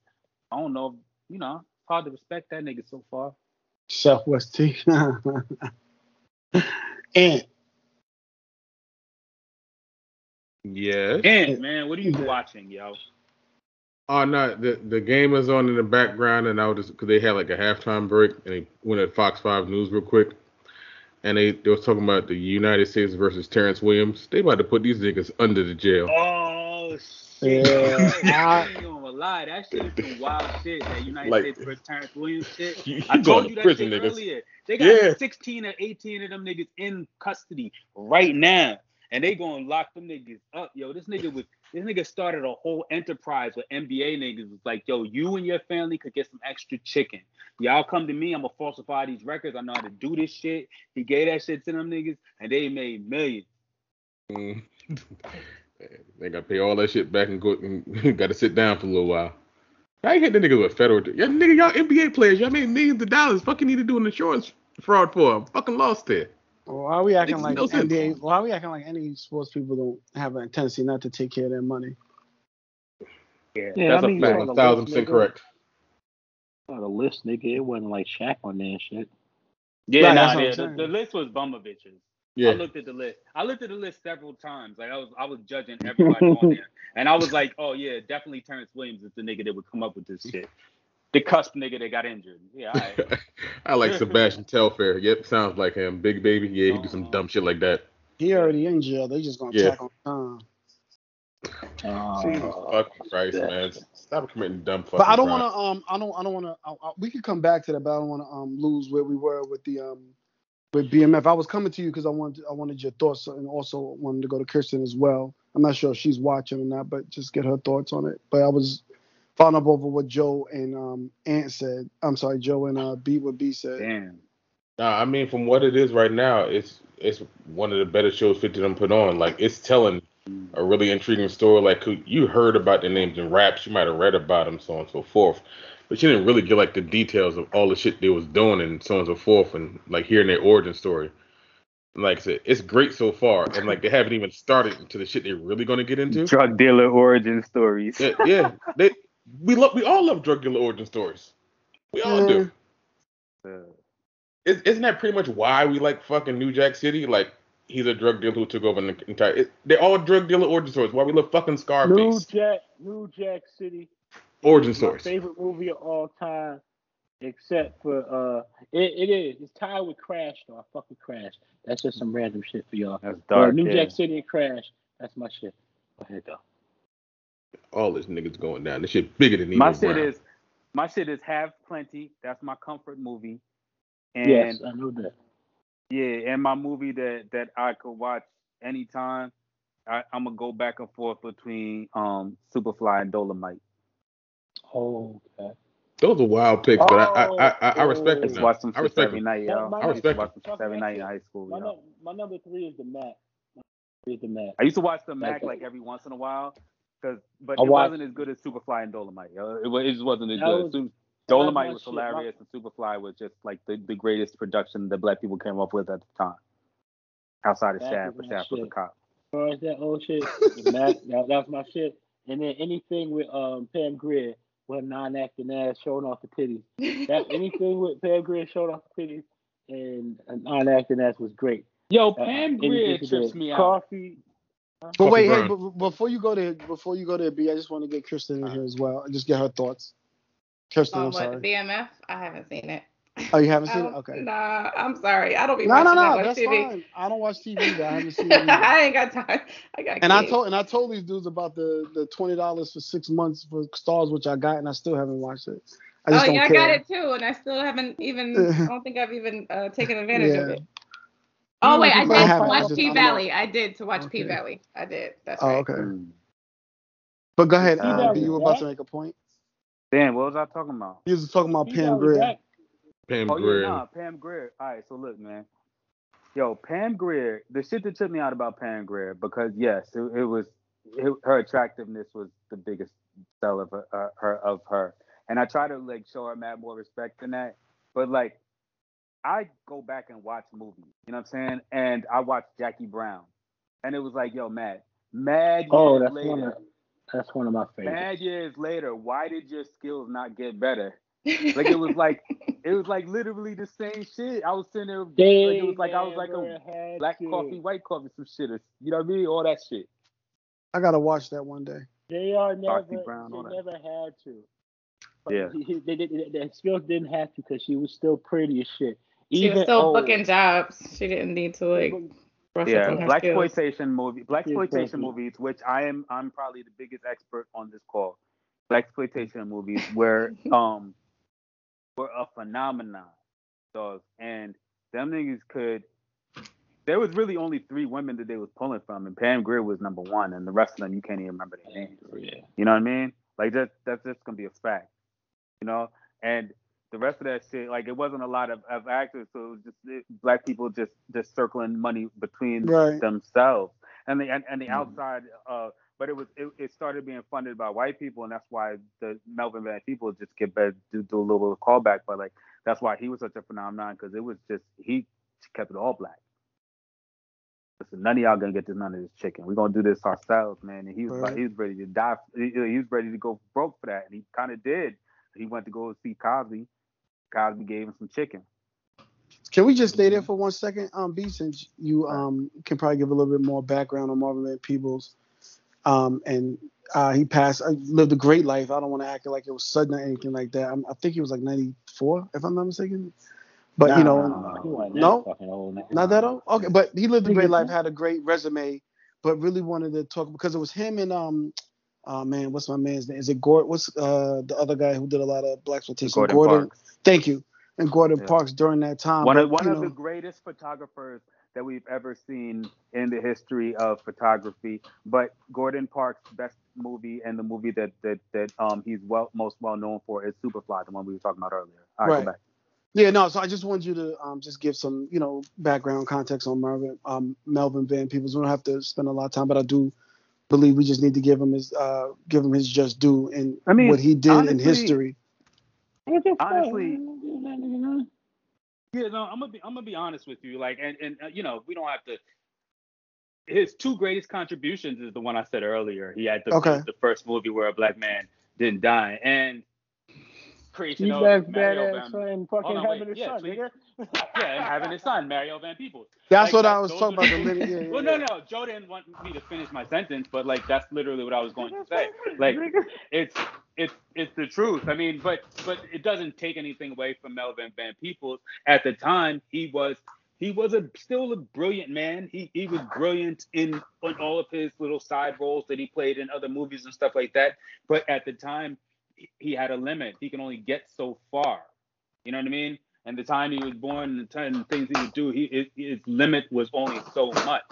I don't know. You know, it's hard to respect that nigga so far. Southwest T. and yes, and man, what are you watching, yo? Oh no, the the game is on in the background, and I was just because they had like a halftime break, and they went at Fox Five News real quick, and they they was talking about the United States versus Terrence Williams. They about to put these niggas under the jail. Oh shit! Yeah. I ain't gonna lie, that shit is some wild shit. That United like, States versus Terrence Williams shit. You, you I told you that prison, shit niggas. earlier. They got yeah. 16 or 18 of them niggas in custody right now and they gonna lock them niggas up, yo. This nigga was this nigga started a whole enterprise with NBA niggas. Was like, yo, you and your family could get some extra chicken. Y'all come to me, I'm gonna falsify these records. I know how to do this shit. He gave that shit to them niggas, and they made millions. Mm. they gotta pay all that shit back and go and gotta sit down for a little while. I hit the niggas with federal. Yeah, nigga, y'all NBA players, y'all made millions of dollars. Fucking need to do an insurance fraud for them. Fucking lost it. Why are we acting like no NBA? Why are we acting like any sports people don't have a tendency not to take care of their money? Yeah, yeah that's I mean, a fact. A thousand percent correct. On the list, nigga, it wasn't like Shaq on that shit. Yeah, right, nah, yeah, the, the, list was bummer bitches. Yeah. I looked at the list. I looked at the list several times. Like I was, I was judging everybody on there, and I was like, oh yeah, definitely Terrence Williams is the nigga that would come up with this shit. The cusp nigga that got injured. Yeah, I, I like Sebastian Telfair. Yep, sounds like him. Big baby. Yeah, he do some dumb shit like that. He already in jail. They just gonna Yeah. tack on time. Jesus fucking Christ, man. Stop committing dumb fucking But I don't want to. Um, I don't. I don't want to. I, I, we could come back to that, but I don't want to um lose where we were with the um with BMF. I was coming to you because I wanted I wanted your thoughts and also wanted to go to Kirsten as well. I'm not sure if she's watching or not, but just get her thoughts on it. But I was following up over what Joe and um Ant said. I'm sorry, Joe and uh B what B said. damn. Nah, I mean, from what it is right now, it's it's one of the better shows 50 them put on. Like, it's telling a really intriguing story. Like, you heard about the names and raps, you might have read about them, so on and so forth, but you didn't really get like the details of all the shit they was doing and so on and so forth, and like hearing their origin story. Like I said, it's great so far, and like they haven't even started into the shit they're really gonna get into. Drug dealer origin stories. Yeah, yeah. They we love we all love drug dealer origin stories. We all do. Is, isn't that pretty much why we like fucking New Jack City? Like he's a drug dealer who took over the entire. It, they're all drug dealer origin stories. Why we love fucking Scarface? New Scarface Jack, New Jack City, origin stories. favorite movie of all time, except for uh, it, it is. It's tied with Crash though. I fucking with Crash. That's just some random shit for y'all. that's dark. New yeah. Jack City and Crash. That's my shit. Go ahead though. All this niggas going down. This shit bigger than My Nino shit Brown. is my shit is Hav Plenty. That's my comfort movie. And yes, I know that. yeah, and my movie that that I could watch anytime. I, I'm gonna go back and forth between um Superfly and Dolomite. Oh, okay. Those are wild picks, but I I, I, I, I respect Oh, them. Watch some I respect every them. night, yo. My- I my- used respect watch some shit every night in high school, My, yo. num- my number three is the Mack. My three is the Mack. I used to watch the Mack Okay. like every once in a while, cause but I it watched- wasn't as good as Superfly and Dolomite. It, it just wasn't as That good. was- Su- that was Dolomite was shit. Hilarious, and Superfly was just like the, the greatest production that black people came up with at the time. Outside of Shaft, is but Shaft was a cop. As far as that old shit, that, that was my shit. And then anything with um Pam Grier, with non-acting ass showing off the titties. That anything with Pam Grier showing off the titties and a non-acting ass was great. Yo, Uh, Pam anything Grier trips me out. Coffy. But Coffy wait, hey, Brown. but, but before you go there, before you go there, B, I just want to get Kristen in here as well. Just get her thoughts. Kirsten, On I'm what sorry. BMF? I haven't seen it. Oh, you haven't I seen it? Okay. Nah, I'm sorry. I don't be No, no, watching that no. much That's TV. fine. I don't watch TV either. I haven't seen it. either. I ain't got time. I got And I told and I told these dudes about the the twenty dollars for six months for Starz, which I got, and I still haven't watched it. I just oh don't yeah, I got it too, and I still haven't even. I don't think I've even uh, taken advantage of it. Oh wait, I I did haven't. Watch just- I P don't know. Valley. I did to watch P Valley. I did. That's Oh, right. okay. Mm. But go ahead, Uh, you were about to make a point. Damn, what was I talking about? You was talking about He Pam got Grier. back. Pam Oh yeah, nah, Pam Grier. All right, so look, man. Yo, Pam Grier. The shit that took me out about Pam Grier because yes, it, it was it, her attractiveness was the biggest sell of her, uh, her of her, and I try to like show her mad more respect than that. But like, I go back and watch movies. You know what I'm saying? And I watched Jackie Brown, and it was like, yo, Matt, mad years Oh, that's later. one of that's one of my favorites. Mad years later, why did your skills not get better? Like it was like it was like literally the same shit. I was sitting there like it was like I was like never a had black to. coffee, white coffee, some shit. or- You know what I mean? All that shit. I gotta watch that one day. They are never. Brown, they never had to. But Yeah. he- he- they, they, they, they still didn't have to because she was still pretty as shit. She Even was still old. booking jobs. She didn't need to like brush up Yeah, on her black exploitation movie, black exploitation exactly. movies, which I am I'm probably the biggest expert on this call. Black exploitation movies were um were a phenomenon, dog. And them niggas could. There was really only three women that they was pulling from, and Pam Grier was number one, and the rest of them you can't even remember their names. Yeah. You know what I mean? Like that that's just gonna be a fact. You know? And the rest of that shit, like it wasn't a lot of, of actors, so it was just it, black people just just circling money between Right. themselves. And the and, and the Mhm. outside uh but it was it, it started being funded by white people and that's why the Melvin Van Peebles just get better do, do a little bit of callback, but like that's why he was such a phenomenon because it was just he kept it all black. Listen, none of y'all gonna get this none of this chicken. We're gonna do this ourselves, man. And he was like, Right. he was ready to die. He, he was ready to go broke for that, and he kind of did. He went to go see Cosby. Cosby gave him some chicken. Can we just stay there for one second, um, B, since you um can probably give a little bit more background on Marvin Van Peebles, um, and uh, he passed. Uh, lived a great life. I don't want to act like it was sudden or anything like that. I'm, i think he was like 94, if I'm not mistaken. But nah, you know, no, no not that old. Okay, but he lived a great life, had a great resume, but really wanted to talk because it was him and um, oh man, what's my man's name? Is it Gordon? What's uh the other guy who did a lot of black exploitation? Gordon. Gordon Thank you. And Gordon yeah. Parks during that time. One of one of know, the greatest photographers that we've ever seen in the history of photography. But Gordon Parks' best movie and the movie that that that um he's well most well known for is Superfly, the one we were talking about earlier. All right, right. Yeah, no. So I just wanted you to um, just give some, you know, background context on Marvin, um, Melvin Van Peebles. We don't have to spend a lot of time, but I do believe we just need to give him his, uh, give him his just due and I mean, what he did honestly, in history. Honestly, yeah, no, I'm gonna be I'm gonna be honest with you. Like, and and uh, you know, we don't have to. His two greatest contributions is the one I said earlier. He had the okay. the first movie where a black man didn't die, and creation he of Mario Van. And fucking oh, no, having wait. his yeah, son, nigga. Uh, yeah, and having his son, Mario Van Peebles. That's like, what that, I was talking about. The lineage. Yeah, well, no, no, Joe didn't want me to finish my sentence, but like that's literally what I was going to say. Like, it's it's it's the truth. I mean, but but it doesn't take anything away from Melvin Van Peebles. At the time, he was he was a still a brilliant man. He he was brilliant in, on all of his little side roles that he played in other movies and stuff like that. But at the time, he had a limit. He can only get so far. You know what I mean? And the time he was born and the things he would do, he his, limit was only so much.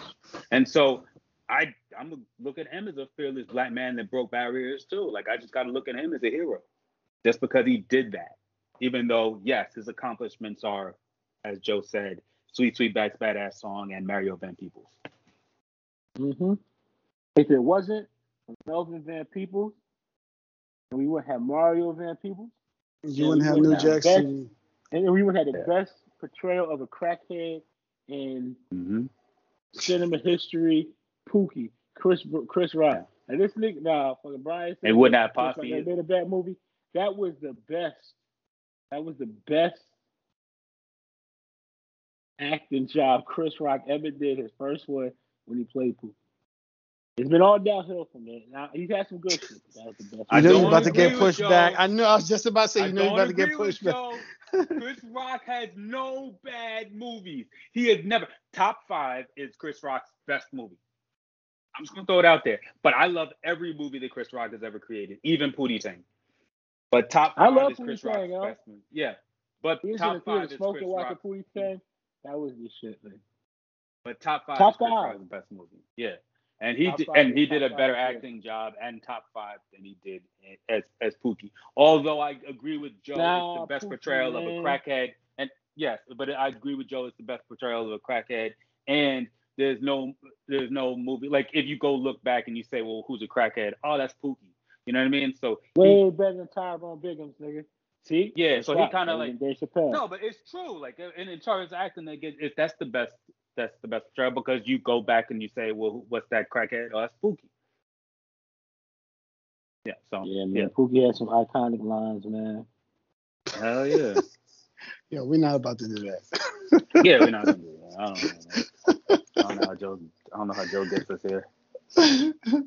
And so I I'm gonna look at him as a fearless black man that broke barriers too. Like I just gotta look at him as a hero, just because he did that. Even though yes, his accomplishments are, as Joe said, "Sweet Sweetback's Baadasssss Song" and Mario Van Peebles. Mm-hmm. If it wasn't Melvin Van Peebles, we wouldn't have Mario Van Peebles. You wouldn't have New Jack City. And we would have the yeah. best portrayal of a crackhead in mm-hmm. cinema history. Pookie, Chris Chris Rock. And this nigga, nah, fucking Brian. It would not possibly. Like made a bad movie. That was the best. That was the best acting job Chris Rock ever did. His first one when he played Pookie. It's been all downhill from there. Now he's had some good shit. That was the best. I know you're about to get pushed back. I knew I was just about to say you know you're about to get pushed back. Chris Rock has no bad movies. He has never top five is Chris Rock's best movie. I'm just gonna throw it out there. But I love every movie that Chris Rock has ever created, even Pootie Tang. But top five I love is Chris Rock's Tang, best movie. Yeah. But He's top five is Chris Rock. Pootie Tang. That was the shit, man. But top five top is Chris five. Rock's best movie. Yeah and he did, and he did a better acting job and top five than he did as as Pookie. Although I agree with Joe, nah, it's the best Pookie, portrayal man. of a crackhead, and yes, but I agree with Joe, it's the best portrayal of a crackhead, and there's no there's no movie like if you go look back and you say, well, who's a crackhead? Oh, that's Pookie. You know what I mean? So way he, better than Tyrone Biggums, nigga. See, yeah. So he kind of like no, but it's true. Like, and in terms of acting, like, it, that's the best that's the best portrayal because you go back and you say, well, what's that crackhead? Oh, that's Pookie. Yeah. So yeah, man. Yeah. Pookie has some iconic lines, man. Hell yeah. yeah, we're not about to do that. yeah, we're not gonna do that. I don't know. I don't know how Joe. I don't know how Joe gets us here.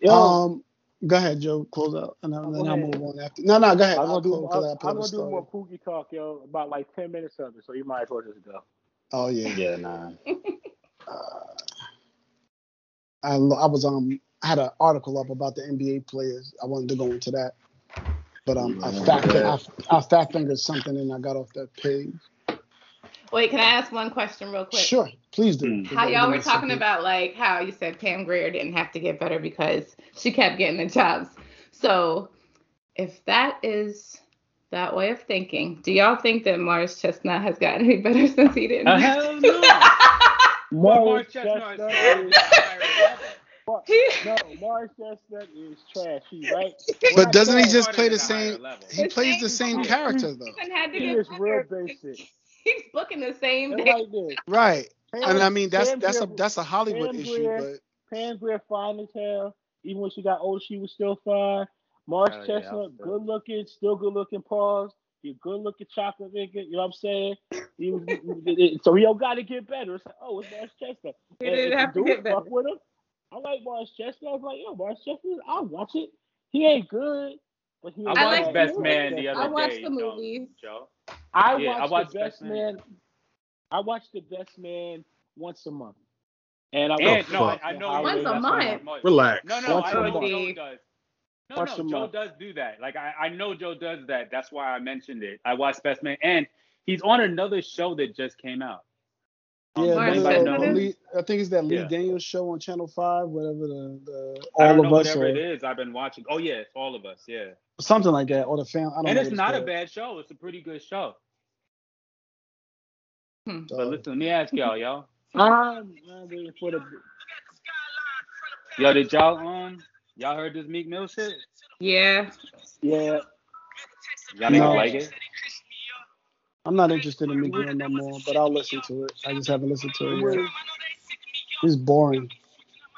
Yo, um, go ahead, Joe. Close out, and then, then I'll move on after. No, no, go ahead. I'm gonna, do, i I'm gonna do more Pookie talk, yo. About like ten minutes of it, so you might as well just go. Oh yeah. Yeah, nah. uh, I I was um I had an article up about the NBA players. I wanted to go into that, but um I fat I, I fat fingered something and I got off that page. Wait, can I ask one question real quick? Sure, please do. How y'all were talking about like how you said Pam Grier didn't have to get better because she kept getting the jobs. So if that is that way of thinking. Do y'all think that Morris Chestnut has gotten any better since he didn't? Uh, hell no. Morris Chestnut is no, Morris Chestnut is trashy, right? But doesn't he just play the same? He the plays same the same character though. He, he is real basic. He's booking the same day. Like right. Pam, and I mean that's Pam that's Grier, a that's a Hollywood Pam issue, Grier, but Pam Grier fine as hell. Even when she got old, she was still fine. Mars oh, Chestnut, yeah, good looking, still good looking paws. You good looking chocolate nigga, you know what I'm saying? He was, so he don't got to get better. It's like, oh, it's Mars Chestnut. He didn't have to get better. with him. I like Morris Chestnut. I was like, yo, Morris Chestnut, I'll watch it. He ain't good, but he. I I watched like Best the Man movies. the other I watched day. the Joe- movies. Joe. I Yeah, I watched the best Best man. Man. I watch the best man once a month. And I And watch no, I. I know Once a do month? Relax. No, no, Once I a know month. Joe does. No, Once no, Joe month. does do that. Like I, I know Joe does that. That's why I mentioned it. I watched Best Man, and he's on another show that just came out. Um, Yeah, Where one is of that? the- What the is- Lee- I think it's that Lee Yeah. Daniels show on Channel Five, whatever the, the I All don't of know Us whatever or it is. I've been watching. Oh yeah, it's all of us. Yeah, something like that, or the family. And know. it's what not a bad show. It's a pretty good show. Hmm. But listen, let me ask y'all, y'all. I'm, I'm waiting for the. Yo, did y'all um y'all heard this Meek Mill shit? Yeah. Yeah, Y'all No. like it? I'm not interested in Meek Mill no more, but I'll listen to it. I just haven't listened to it it yet. It's boring.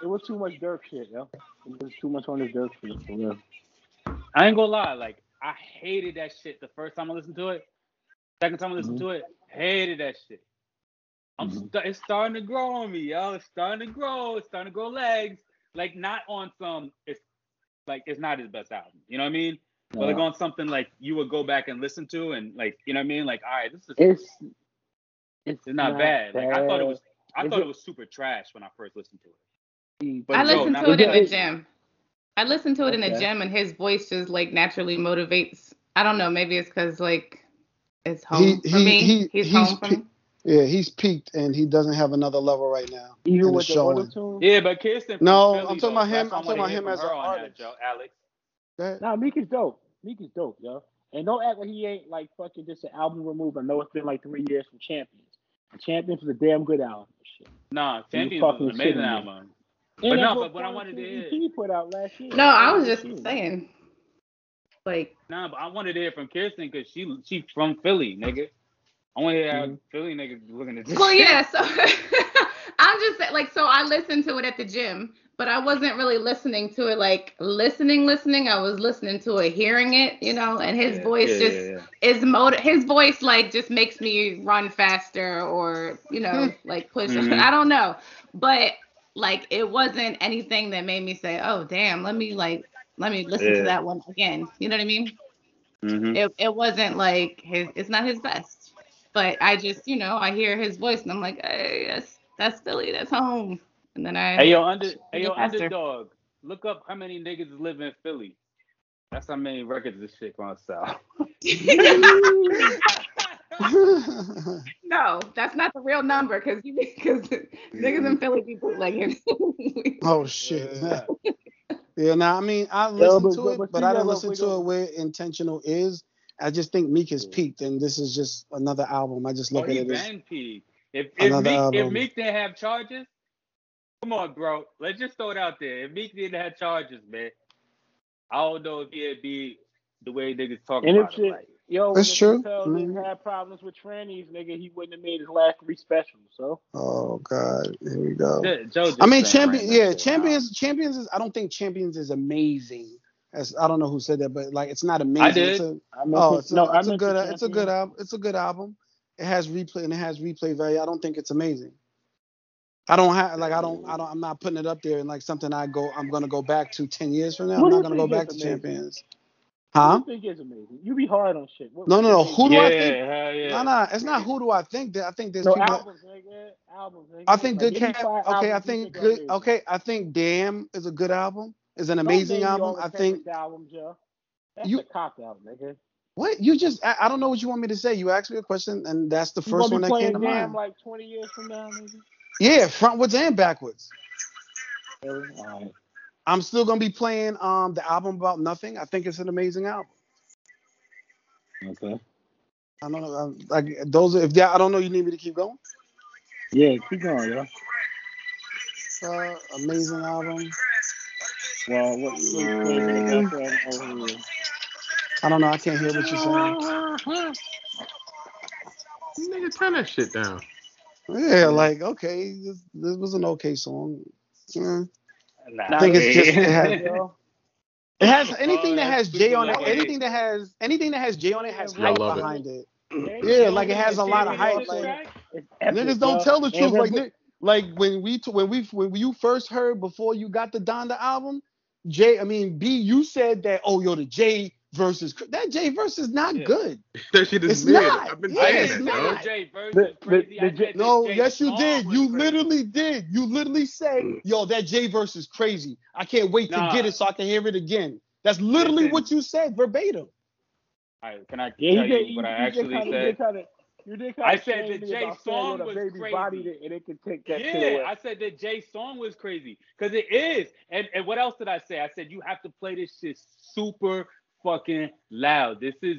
it was too much Durk shit, yo. It was too much on this Durk shit. For real. I ain't gonna lie, like I hated that shit the first time I listened to it. Second time I listened Mhm. to it, hated that shit. I'm Mhm. sta- it's starting to grow on me, yo. It's starting to grow. It's starting to grow legs. Like not on some. It's like it's not his best album. You know what I mean? But like on something like you would go back and listen to, and like you know what I mean? Like all right, this is It's it's it's not, bad. Like I thought it was. I Is thought it- it was super trash when I first listened to it. But I listened not to it in Okay. the gym. I listened to it in the gym, and his voice just like naturally motivates. I don't know. Maybe it's because like it's home He- for he- me. he- he's, he's home for me. Yeah, he's peaked and he doesn't have another level right now. Even and with the showing. auto. Yeah, but Kirsten. No, Philly, I'm talking though, about him- I I'm talking about him as her an on that, artist. Joe, Alex. Go ahead. Nah, Meek is dope. Meek is dope, yo. And don't act like he ain't like fucking just an album removed. I know it's been like three years from Champions. Champions was a damn good album. Shit. Nah, Champions was fucking an amazing shitting me. album. But And no, but what I wanted to EP hear- put out last year. No, I was just saying. Like Nah, but I wanted to hear from Kirsten because she she from Philly, nigga. I want to hear how Mhm. Philly niggas looking at this. Well, shit. yeah. So I'm just like, so I listened to it at the gym, but I wasn't really listening to it like listening, listening. I was listening to it, hearing it, you know. And his Yeah, voice yeah, just yeah, is motiv- His voice like just makes me run faster, or you know, like push. Mhm. I don't know, but like it wasn't anything that made me say, oh damn, let me like let me listen Yeah. to that one again. You know what I mean? Mhm. it, it wasn't like his it's not his best but i just you know i hear his voice and i'm like hey that's that's philly that's home and then i Hey yo, under hey Get yo, faster. underdog. Look up how many niggas live in Philly. That's how many records this shit gonna sell. no that's not the real number because you because niggas in philly be bootlegging oh shit. Yeah. Yeah, now I mean I listened but- to it, but but see, I yeah, didn't listen to it where intentional is. I just think Meek has peaked, and this is just another album. I just Oh, look at he it as bang P. If if Another Meek, if. Meek didn't have charges, come on, bro. Let's just throw it out there. If Meek didn't have charges, man, I don't know if he'd be the way niggas talking And if about shit, him. Like, yo, That's when true. Chappelle didn't Mhm. have problems with trannies, nigga, he wouldn't have made his last three specials. So oh god, here we go. Joe- Joe I mean, saying champion, random yeah, shit. champions, champions is. I don't think champions is amazing. As I don't know who said that, but like it's not amazing. I did. It's a, I oh, it's a, no, it's a good, to it's a good album. It's a good album. It has replay and it has replay value. I don't think it's amazing. I don't have like I don't I don't I'm not putting it up there and like something I go I'm gonna go back to ten years from now. What I'm not gonna go back to amazing? champions. Who Huh? do you think is amazing? You be hard on shit. What, No, no, no. Who do yeah, I think? hell yeah. No, no, it's not who do I think that I think there's No people. albums, nigga. Albums, nigga. I think Like, good give me cat. Okay, I think good. Okay, I think Damn is a good album. Is an amazing album. I think. Albums, yo. That's You- a cop out, nigga. What you just? I, I don't know what you want me to say. You asked me a question, and that's the You first one that came to mind. like 20 years from now, maybe. Yeah, frontwards and backwards. Really? Right. I'm still gonna be playing um the album about nothing. I think it's an amazing album. Okay. I don't know. um, Like those. If that, I don't know. You need me to keep going. Yeah, keep going, yo. Uh, amazing album. Well, what, what, what, what, what, what, over here? I don't know. I can't hear what you're saying. Nigga, turn that shit down. Yeah, like okay, this, this was an okay song. Yeah. Nah, I think it's just it has, it has anything Oh, that has J on it. Anything that has anything that has J on it has hype love it. behind it. Jay- Yeah, like it has a lot of hype. Jay- Like, niggas don't tell the truth. Like like when we when we when you first heard before you got the Donda album, Jay. I mean, B. You said that. Oh, yo, the Jay versus that Jay versus not Yeah. good. that shit is It's mid. not. I've been Yeah, saying it's didn't that, not. Jay verse The- was crazy. the- the the No, Jay yes, you did. You crazy. literally did. You literally say, mm. "Yo, that Jay verse is crazy. I can't wait to get it so I can hear it again." That's literally what you said verbatim. All right, can I Yeah, tell did. you what you, I actually did kinda, said? You did kinda, you did kinda I said the Jay song was crazy. that- and it could take that Yeah. I said that Jay song was crazy because it is. And and what else did I say? I said you have to play this shit super fucking loud. This is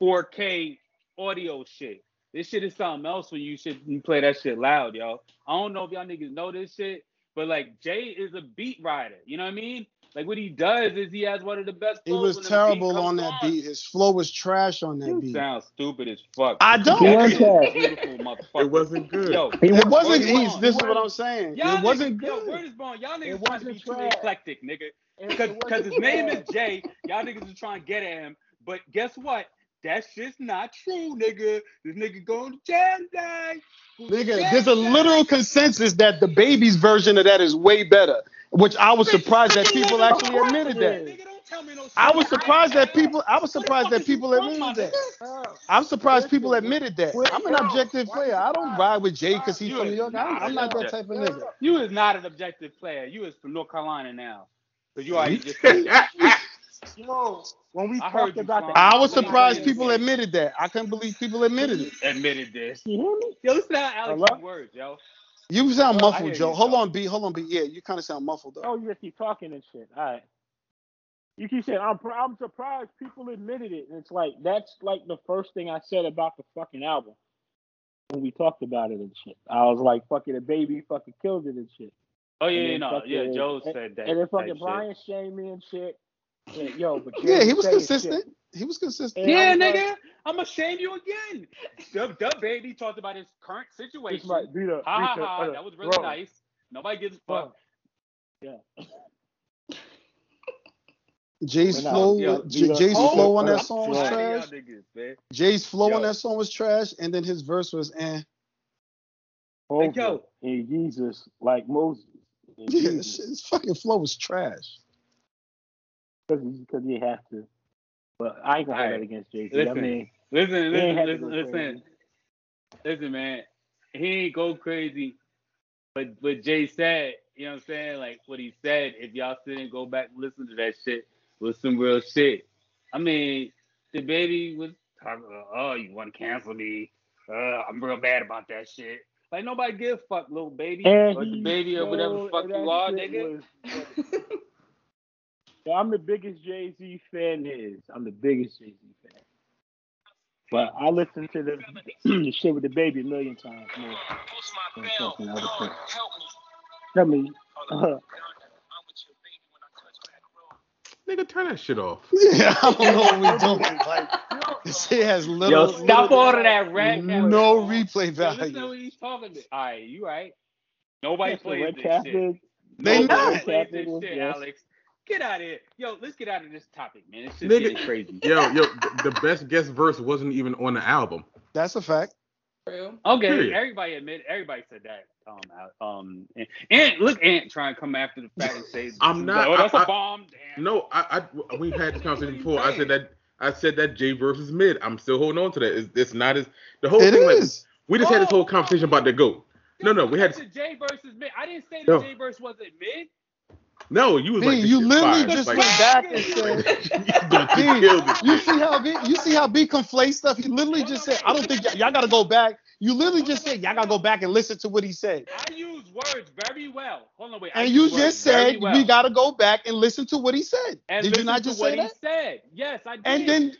4K audio shit. This shit is something else when you should you play that shit loud, yo. I don't know if y'all niggas know this shit, but like Jay is a beat writer. You know what I mean? Like what he does is he has one of the best. He flows was when the beat terrible on that beat. His flow was trash on that You beat. sound stupid as fuck. I don't. He That was shit is beautiful. It wasn't good. Yo, He It was- wasn't. He's, this is what I'm saying. Y'all It wasn't niggas, yo, good. word is born. Y'all It niggas trying to wasn't be too eclectic, nigga. Because because his name is Jay. Y'all niggas is trying to get at him. But guess what? That just not true, nigga. This nigga going to jail day. Nigga, there's a literal consensus that DaBaby's version of that is way better, which I was surprised that people actually admitted that. Nigga, don't tell me no. I was surprised that people. I was surprised fuck that is you people admitted that. I'm surprised people admitted that. I'm an objective player. I don't ride with Jay because he's You from is New York. I'm, not I'm not that type of nigga. You is not an objective player. You is from North Carolina now. Because you already just said that. Yo, when we I heard talked about Sean. the, I was surprised people admitted that. I couldn't believe people admitted it. Admitted this. You hear me? Yo, listen to how Alex Hello? words, yo. You sound Well, muffled, hear Joe. Hold Joe. on, B. Hold on, B. Yeah, you kind of sound muffled though. Oh, you just keep talking and shit. All right. You keep saying I'm. I'm surprised people admitted it. And it's like that's like the first thing I said about the fucking album when we talked about it and shit. I was like, fucking DaBaby fucking killed it and shit. Oh yeah, And yeah, no, yeah. Joe and- said that. And then type fucking shit. Brian shamed me and shit. Yeah, yo, but Yeah, he was consistent. shit. He was consistent. And I Yeah, was like- nigga, I'm gonna shame you again. Dub, Dub Baby talked about his current It's situation. like beat up. ha ha beat up, ha, uh, that was really bro, nice. Nobody gives a bro. fuck. Yeah. Jay's nah, flow, yo, J- Jay's up- flow on that song was Yeah. Tired of trash. niggas. Jay's flow Yo. on that song was trash, and then his verse was eh. Over yo. in Jesus like Moses. Yeah, his fucking flow was trash. Because you have to. But I ain't gonna hold Alright. that against Jay Z. I Listen. mean, Listen, listen, listen, listen, listen, man. He ain't go crazy, but what Jay said, you know what I'm saying? Like what he said, if y'all sit and go back and listen to that shit, was some real shit. I mean, DaBaby was talking, about, oh, you want to cancel me? Uh, I'm real bad about that shit. Like nobody give a fuck, little baby, and or DaBaby, or whatever the fuck you are, nigga. was- So I'm the biggest Jay Z fan there is. I'm the biggest Jay Z fan. But I listen to the, the shit with DaBaby a million times more. than fucking other shit. I mean, uh, Nigga, turn that shit off. Yeah, I don't know what we're doing. Like this shit has little. Yo, stop little- all of that rat. No replay Yo, listen to value. what he's talking about. All right, you right. Nobody that's the plays this shit. is. They Nobody not. plays this shit, yes. Alex. Get out of here. Yo, let's get out of this topic, man. This shit's Nigga. crazy. Yo, yo, the best guest verse wasn't even on the album. That's a fact. True. Okay, Period. everybody admit everybody said that. Um, um, and, and look, Ant trying to come after the fact and say I'm not- Oh, that's a I- I- bomb. Damn. No, I, I we had this conversation before. I said that I said that Jay versus mid. I'm still holding on to that. It's, it's not as the whole It thing. Like, we just had this Oh, whole conversation about the goat. No, no, we had the J versus mid. I didn't say No. the J versus wasn't mid. No. You was B, like, you literally fire. just like, went back and said, you killed You see how B, you see how B conflates stuff. He literally just said, "I don't think y- y'all got to go back." You literally just said, "Y'all got to go back and listen to what he said." I use words very well. Hold on, wait. I And you just said well. we got to go back and listen to what he said. And Did you listen not to just what say he that? said? Yes, I did. And then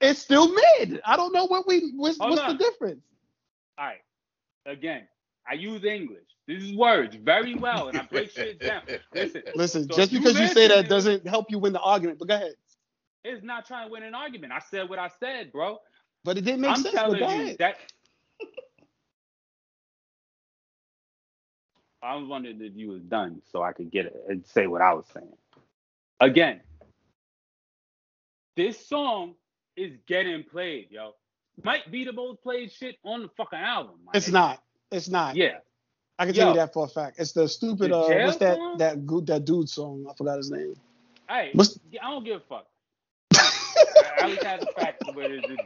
it's still mid. I don't know what we what's, what's the difference. all right. Again, I use English. This is words very well, and I break shit down. Listen, Listen, So just because you say that doesn't help you win the argument. But go ahead. it's not trying to win an argument. I said what I said, bro. But it didn't make I'm sense. But telling you that. I was wondering if you was done so I could get it and say what I was saying. Again, this song is getting played, yo. Might be the most played shit on the fucking album. It's not. It's not. Yeah. I can tell you that for a fact. It's the stupid. The uh, what's that song? that good that dude song? I forgot his name. Hey, What's- I don't give a fuck. Alex has a fact. But it, it,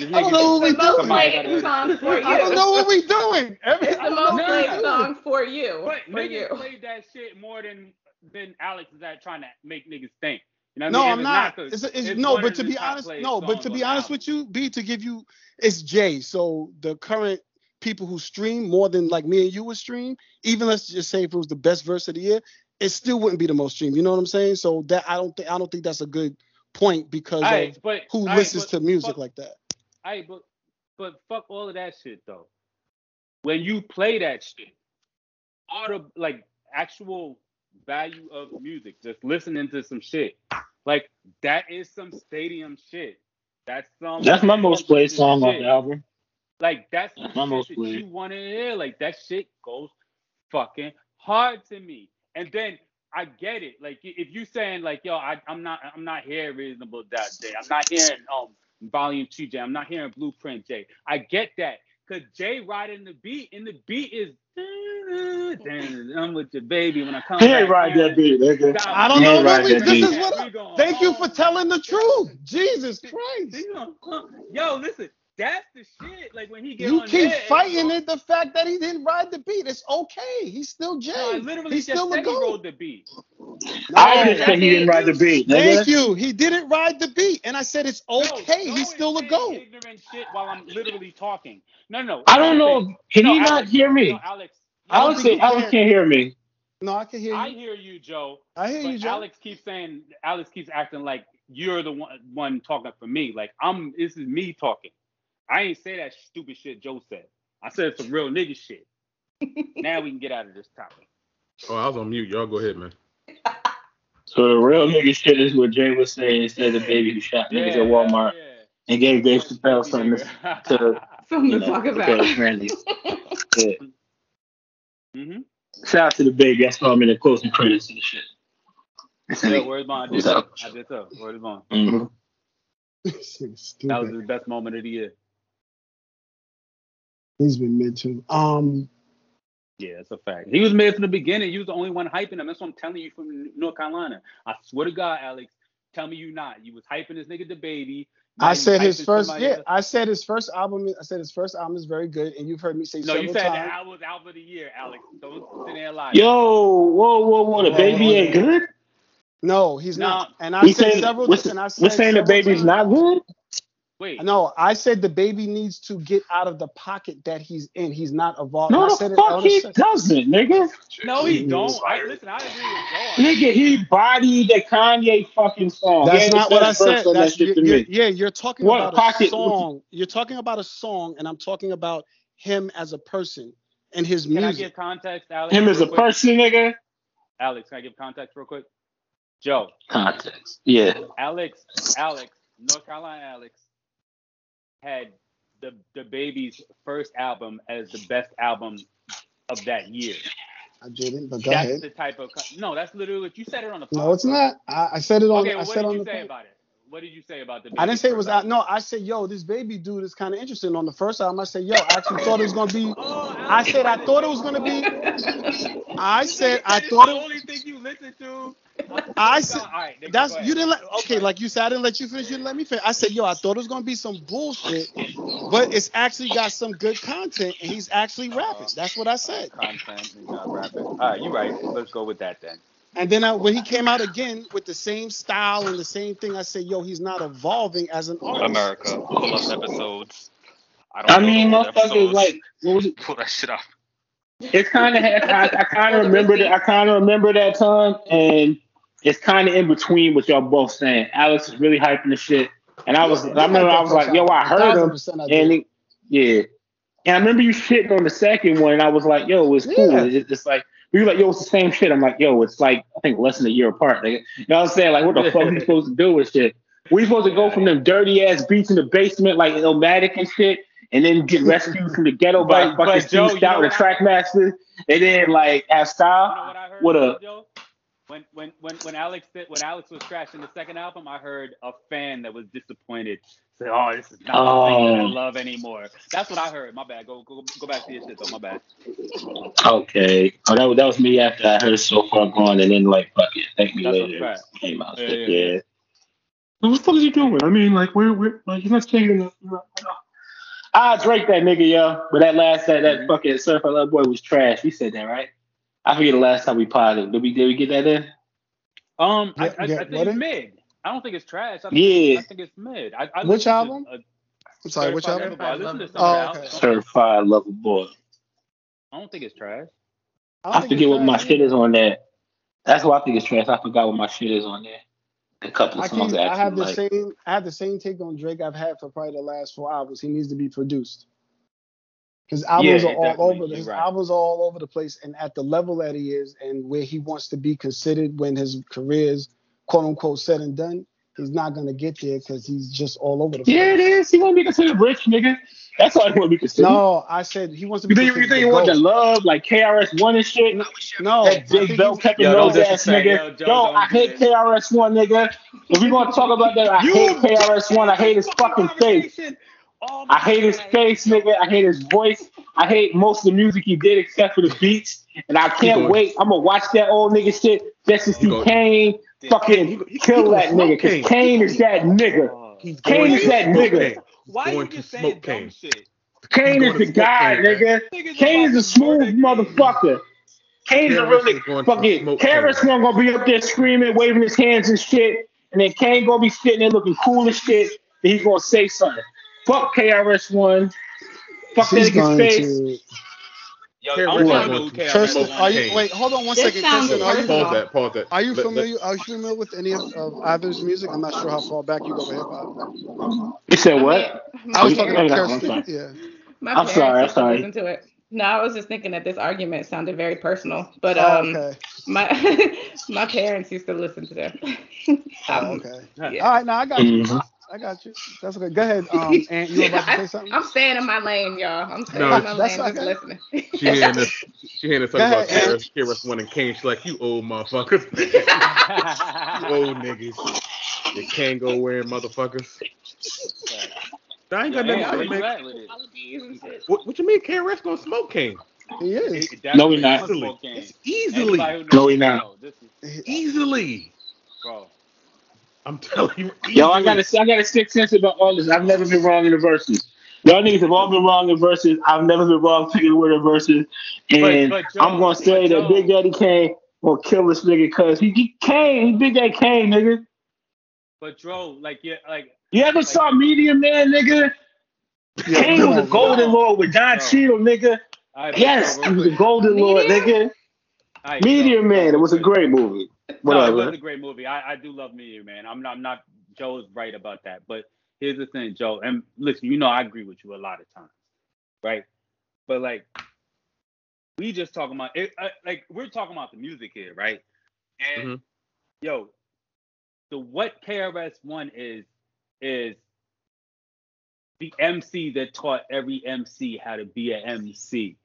it, I don't know what we The most doing. played song for you. I don't know what we doing. Every, It's the most Nah. played song for you. But For niggas you. played that shit more than than Alex is at trying to make niggas think. You know what No, I mean? I'm If not. the- It's, it's, it's no, but to be honest, no, but to be honest album. with you, B, to give you, it's Jay. So the current people who stream more than like me and you would stream, even let's just say if it was the best verse of the year, it still wouldn't be the most streamed. You know what I'm saying? So that I don't think I don't think that's a good point because Aight, of but who aight, listens but to music fuck- like that. Hey, but but fuck all of that shit though. When you play that shit, all the like actual value of music, just listening to some shit, like that is some stadium shit. That's some. That's my most played shit. song off the album. Like that's That's the shit most that played. you want to hear. Like that shit goes fucking hard to me. And then I get it. Like if you saying like, yo, I, I'm not, I'm not hearing reasonable doubt I'm not hearing um volume two J. I'm not hearing blueprint J. I get that. Cause Jay riding the beat, and the beat is I'm with your baby when I come He ain't back ride home. that beat, nigga. Stop. I don't know ain't ride we. that This beat. is what. I, thank you for telling the truth. Jesus Christ. Yo, listen, that's the shit. Like when he get You on keep there, fighting it. The fact that he didn't ride the beat, it's okay. He's still Jay. No, literally He's just still a said he rode the beat. I No. just said he didn't ride the beat, Thank nigga. you. He didn't ride the beat, and I said it's okay. no, He's still a saying goat. Ignorant shit while I'm literally talking. No, no. I don't know. Listen. Can No, he not hear me? No, Alex. I don't Alex, think Alex can. can't hear me. No, I can hear I you. hear you, Joe. I hear But you, Joe. Alex keeps saying, Alex keeps acting like you're the one, one talking for me. Like I'm, this is me talking. I ain't say that stupid shit Joe said. I said some real nigga shit. now we can get out of this topic. Oh, I was on mute. Y'all go ahead, man. So the real nigga shit is what Jay was saying instead of DaBaby who shot niggas at Walmart yeah. and gave Dave Chappelle something to, to Something you to know, talk about. his friendlies. Yeah. hmm Shout out to DaBaby. I saw him in the closing credits of the shit. Yeah, where's mine? I did so. too. up? I did too. Where's mine? Mhm. That was the best moment of the year. He's been mid too. Um, Yeah, that's a fact. He was made from the beginning. He was the only one hyping him. That's what I'm telling you from North Carolina. I swear to God, Alex, tell me you not. You was hyping this nigga DaBaby. I said his first. Yeah, else. I said his first album. I said his first album is very good, and you've heard me say No, several you said times. that album was album of the year, Alex. Don't sit there and lie. Yo, whoa, whoa, whoa. The Whoa, baby whoa, ain't whoa. good? no, he's No. not. And I We said saying, several. we're, and I we're saying DaBaby's times- not good? Wait. No, I said DaBaby needs to get out of the pocket that he's in. He's not evolved. No, I the said fuck on he se- doesn't, nigga. No, he don't. I, listen, I agree with Joe. Nigga, he bodied the Kanye fucking song. That's He not what I said. on that That's you, to you're, yeah, you're talking What, about pocket- a song. You're talking about a song, and I'm talking about him as a person and his music. Can I music. give context, Alex? Him as a quick? person, nigga. Alex, can I give context real quick? Joe, Context. Yeah. Alex, Alex, North Carolina Alex had the the baby's first album as the best album of that year. I didn't, but go that's ahead. the type of no. That's literally what you said it on the. No, it's not. I, I said it on. Okay, I well, what said did on you the. say about it? What did you say about the? I didn't say it was out. No, I said, yo, this baby dude is kind of interesting. On the first album, I said, yo, I actually thought it was gonna be. Oh, I Alex, said I thought it was gonna be. I said nigga I it's thought the only thing you listen to. I said All right, that's you didn't let. Okay, like you said, I didn't let you finish. You didn't let me finish. I said, yo, I thought it was gonna be some bullshit, but it's actually got some good content, and he's actually rapping. Uh, that's what I said. content and not rapping. All right, you're right. Let's go with that then. And then I, when he came out again with the same style and the same thing, I said, yo, he's not evolving as an artist. America, pull up episodes. I don't I mean, the old motherfuckers, like, what was it? pull that shit up. It's kind of, I, I kind of remember that. I kind of remember that time, and it's kind of in between what y'all both saying. Alex is really hyping the shit, and I was, I remember I was like, yo, I heard him, and it, yeah, and I remember you shitting on the second one, and I was like, yo, it's cool. Yeah. It's, it's like you were like, yo, it's the same shit. I'm like, yo, it's like I think less than a year apart. Nigga. You know what I'm saying? Like, what the fuck are you supposed to do with shit? We supposed to go from them dirty ass beats in the basement like Illmatic and shit, and then get rescued from the ghetto by But- fucking but Joe, Steve you know Stoute, the what track master, and then like have You know style. what I heard? What up? Joe? When when when when Alex did, when Alex was trashing the second album, I heard a fan that was disappointed Say, oh, this is not the thing that I love anymore. That's what I heard. My bad. Go go go back to your shit though. My bad. Okay. Oh, that, was- that was me after I heard so far gone, and then like fuck it, thank me That's a later. Came out. Yeah, Yeah. yeah, yeah. What the fuck is he doing? I mean, like, we're, we're like, he's not changing the. you know, Ah, Drake, that nigga, yo. But that last, that, that fucking Surfer Love Boy was trash. We said that, right? I forget the last time we potted. Did we, did we get that in? Um, I, Yeah, I, yeah, I think what mid. I don't think it's trash. I think, Yeah. I think it's mid. I, I Which listened to, album? uh, I'm sorry, which Certified album? Lover Boy. I listened to some Oh, okay. Certified Lover Boy. I don't think it's trash. I, don't think forget it's what my trash shit is on there. That's why I think it's trash. I forgot what my shit is on there. A couple of songs keep, I I have the like. same I have the same take on Drake I've had for probably the last four albums. He needs to be produced. His albums Yeah, are all over. His right. albums are all over the place, and at the level that he is, and where he wants to be considered when his career is quote unquote said and done, he's not gonna get there because he's just all over the place. Yeah, it is. He want to be considered rich, nigga. That's all he want to be considered. No, I said he wants to be. You think, you think he want the love like KRS One and shit? No, that big think bell pepper nose ass disrespect. nigga. Yo, Yo, Joe, don't I hate. KRS One, nigga. If we gonna talk about that, I hate KRS One. I hate his fucking face. Oh I hate his God. face, nigga. I hate his voice. I hate most of the music he did except for the beats. And I can't wait. I'm gonna watch that old nigga shit just to see Kane fucking He he- he kill that nigga. Cause Kane. Kane is that nigga. He's Kane is that nigga. Kane. Why you going just saying smoke dumb Kane. shit? Kane is the guy, Kane, nigga. Kane is a smooth murder Kane. motherfucker. Kane's a KRS really is going to fucking smoke KRS One gonna be up there screaming, waving his hands and shit, and then Kane gonna be sitting there looking cool as shit, and he's gonna say something. Fuck KRS One. Fuck that nigga's face. to. Yo, KRS I'm One trying to going know who to KRS Kirsten, are you wait? Hold on one This second, Kirsten. Are you. Pause that. Pause that. are you Let- let- familiar? Are you familiar with any of, of either's music? I'm not sure how far back you go with hip hop. You said what? mean, I was my talking Oh, about yeah, I'm sorry. Yeah. My I'm sorry, I'm sorry. Listen to it. No, I was just thinking that this argument sounded very personal, but Oh, um, okay. my my parents used to listen to them. Oh, Um, okay. yeah. All right. Now I got you. Mhm. I got you. That's okay. Go ahead. Um, and you about to say something? I'm staying in my lane, y'all. I'm staying No, in my that's lane, just okay. listening. She hearing this. She hearing us talk Go about ahead, Aaron. KRS, KRS One and Kane. She's like, you old motherfuckers. you old niggas. You can't go wearing motherfuckers. I ain't got Yo, nothing to where say, you man. at with it? Apologies and shit. What, what you mean KRS gonna smoke Kane? He is. It No, we definitely not. Easily. easily. Anybody who knows No, we me not. know, This is, Easily. bro. I'm telling you. Easily. Yo, I gotta I gotta stick sense about all this. I've never been wrong in the verses. Y'all niggas have all been wrong in verses. I've never been wrong picking the word in verses. And but Joe- I'm gonna say that Big Daddy Kane will kill this nigga because he, he Kane, Big Daddy Kane, nigga. But Dro, like yeah, like You ever saw Meteor Man, nigga? Yeah, Kane was a golden bro. lord with Don Bro. Cheadle, nigga. I, Yes, he was a golden lord, nigga. Joe, Man, Joe, it was a great movie. No, it was a great movie. I, I do love Meteor Man. I'm not I'm not Joe's right about that. But here's the thing, Joe. And listen, you know I agree with you a lot of times, right? But like we just talking about it, uh, like we're talking about the music here, right? And Mhm. yo, the what KRS One is is the MC that taught every MC how to be an MC.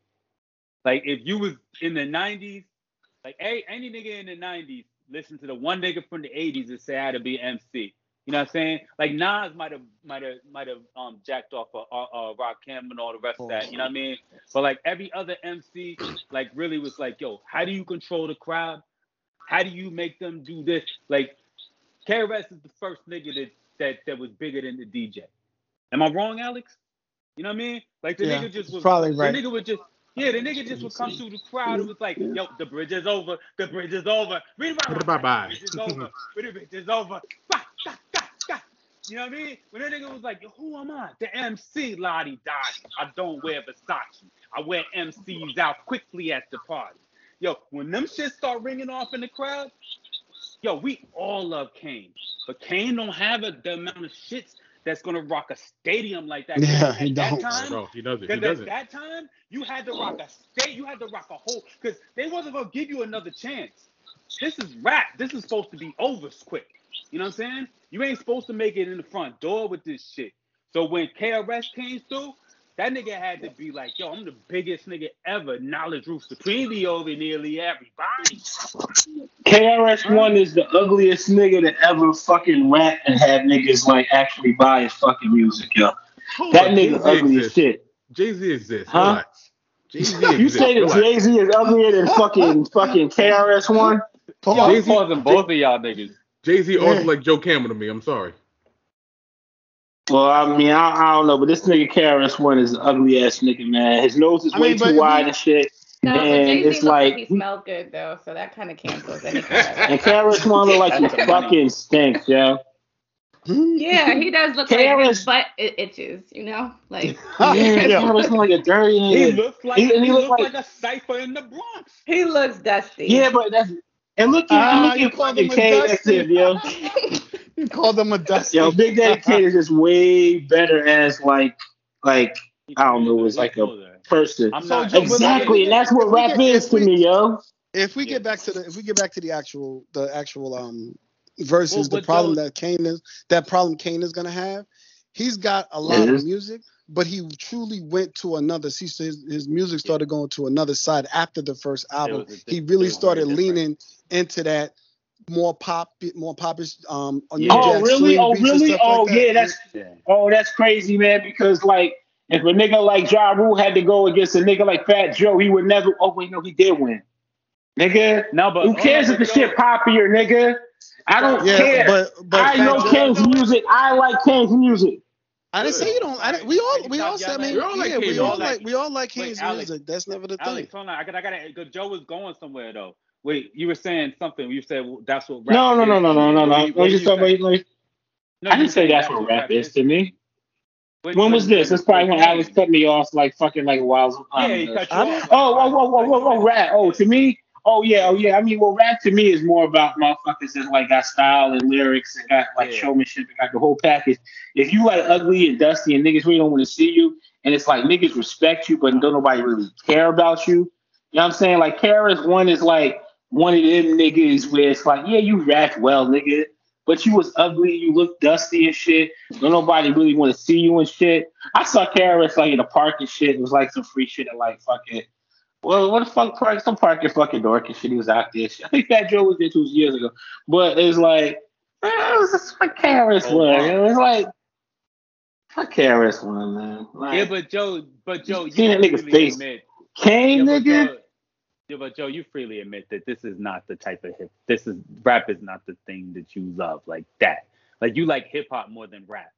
Like if you was in the '90s, like a, any nigga in the '90s listen to the one nigga from the '80s that say how to be MC. You know what I'm saying? Like Nas might have might have might have um jacked off of uh, uh, Rakim and all the rest of that. You know what I mean? But like every other MC, like really was like, yo, how do you control the crowd? How do you make them do this? Like KRS is the first nigga that that that was bigger than the DJ. Am I wrong, Alex? You know what I mean? Like the Yeah, nigga just was probably right. the nigga would just yeah, the nigga just would come through the crowd and was like, yo, the bridge is over, the bridge is over. Bye-bye. The bridge is over, the bridge is over. Bah, bah, bah, bah. You know what I mean? When that nigga was like, who am I? The MC Lottie Dottie. I don't wear Versace. I wear MCs out quickly at the party. Yo, when them shit start ringing off in the crowd, yo, we all love Kane. But Kane don't have a, the amount of shits that's gonna rock a stadium like that. Yeah, at he that don't. time, No, he doesn't. He because doesn't. at that time, you had to rock a state, you had to rock a whole, because they wasn't gonna give you another chance. This is rap. This is supposed to be over quick. You know what I'm saying? You ain't supposed to make it in the front door with this shit. So when KRS came through, that nigga had to be like, yo, I'm the biggest nigga ever. Knowledge roof supremely over nearly everybody. KRS One is the ugliest nigga to ever fucking rap and have niggas like actually buy his fucking music, yo. Hold That on, nigga Jay-Z ugly as shit. Jay Z exists. Huh? Jay Z exists. You say that Jay Z is uglier than fucking fucking KRS One? Yo, Pause. I'm Jay-Z pausing both of y'all niggas. Jay Z also Yeah. like Joe Camel to me. I'm sorry. Well, I mean, I, I don't know, but this nigga KRS One is ugly ass nigga, man. His nose is I way mean, too wide we- and shit. No, And Jay it's like, like- he smelled good though, so that kind of cancels any kind. And KRS One look like he That's the money. fucking stinks, yo. Yeah, he does look like KRS his butt it itches, you know, like Yeah, KRS look like a dirty He looks like He- he, and he look looks like- like, a cipher in the Bronx. he looks dusty. Yeah, but that's and look at ah, you look at fucking him a K dusty. active, yo. You called them a dusty. Yo, Big Daddy Kane is just way better as like like I don't know, it's like a- person. I'm not Joe, Exactly, and that's what rap get- is if to we- me, yo. if we Yeah. get back to the if we get back to the actual the actual um versus Well, the problem Joe- that Kane is that problem Kane is gonna have, he's got a lot Yes. of music, but he truly went to another. See, so his, his music started going to another side after the first album. was He really started leaning into that more pop, more popish, um, New Yeah. Oh really? Oh really? Oh like that. yeah, that's Yeah. oh that's crazy, man. Because like if a nigga like Ja Rule had to go against a nigga like Fat Joe, he would never. Oh wait, no, he did win. Nigga, No, but who cares if the shit poppier, nigga? I don't yeah, care. but but I Fat know Joe- Kane's music. I like Kane's music. I didn't say you don't. I didn't, we all we all said I mean, We all like yeah, we all music. like we all like Wait, Kane's music. That's never the thing. Alex, hold on. I got, I got to. Cause Joe was going somewhere though. Wait, you were saying something. You said well, that's what. Rap No, no, is. no, no, no, no, What no. you- I'm what just you talking about like. No, I didn't say said that's what rap is to me. When, When was this? It's probably when when- Alex cut me off like fucking like a while. Yeah, he cut you off. Oh, whoa, whoa, whoa, whoa, whoa, rap. Oh, to me, oh yeah, oh yeah. I mean, well, rap to me is more about motherfuckers that like got style and lyrics and got like Yeah. showmanship and got the whole package. If you like ugly and dusty and niggas really don't want to see you, and it's like niggas respect you, but don't nobody really care about you. You know what I'm saying? Like KRS One is like one of them niggas where it's like, yeah, you rap well, nigga. But you was ugly, you look dusty and shit. Don't nobody really want to see you and shit. I saw KRS like in the park and shit. It was like some free shit at like fucking well, what the fuck park? Some park in fucking Dork and shit. He was out there. I think Fat Joe was there two years ago. But it's like eh, it was just what KRS Oh, was. It was like fuck KRS one, man. Like, Yeah, but Joe, but Joe, you seen that nigga's face. admit, Kane, yeah, nigga. Joe, yeah, but Joe, you freely admit that this is not the type of hip. This is rap is not the thing that you love like that. Like you like hip hop more than rap,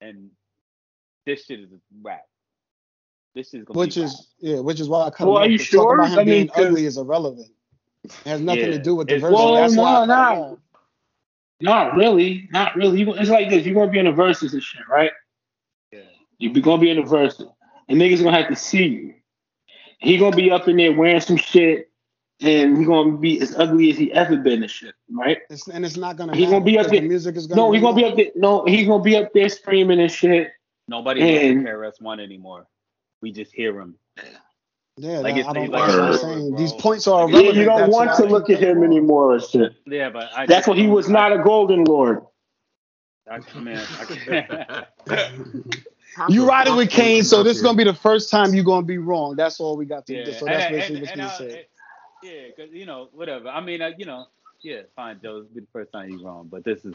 and this shit is rap. This is gonna which be is yeah, which is why I cut Well, him are off, you 'cause talking sure? About him I mean, being 'cause- ugly is irrelevant. It has nothing to do with the it's- verse. Well, That's no, cut no. Not really. Not really. You- It's like this. You're gonna be in the verses and shit, right? Yeah. You're gonna be in the verses, and niggas gonna have to see you. He gonna be up in there wearing some shit, and he gonna be as ugly as he ever been and shit, right? It's, and it's not gonna. He gonna be up there- The music is gonna. No, he gonna be up there. No, he's gonna be up there screaming and shit. nobody And- listens KRS One anymore. We just hear him. Yeah, Like, like it's- I don't. like like- I'm saying these points are Yeah, Yeah, you don't That's want to look at him cutting him off. anymore and shit. Yeah, but I That's what he was not a golden lord. I, man, I, You riding with Kane, so this is gonna be the first time you're gonna be wrong. That's all we got to yeah, do. So that's and- basically what's and being I- said. Yeah, because you know, whatever. I mean, uh, you know, yeah, fine, Joe. It's been the first time you're wrong, but this is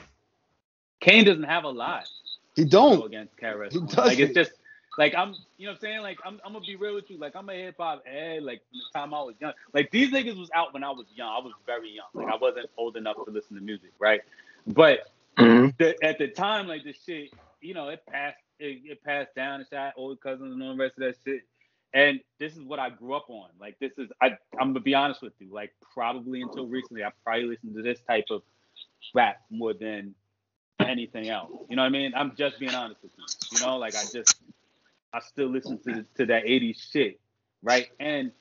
Kane doesn't have a lot He don't. against KRS. He One. Like doesn't. it's just like I'm, you know, what I'm saying like I'm, I'm gonna be real with you. Like I'm a hip hop head. Like from the time I was young, like these niggas was out when I was young. I was very young. Like I wasn't old enough to listen to music, right? But Mm-hmm. the, at the time, like this shit, you know, it passed, it, it passed down and shot old cousins and all the rest of that shit. And this is what I grew up on. Like this is, I, I'm gonna be honest with you. Like probably until recently, I probably listened to this type of rap more than anything else. You know what I mean? I'm just being honest with you. You know, like I just, I still listen to to that '80s shit, right? And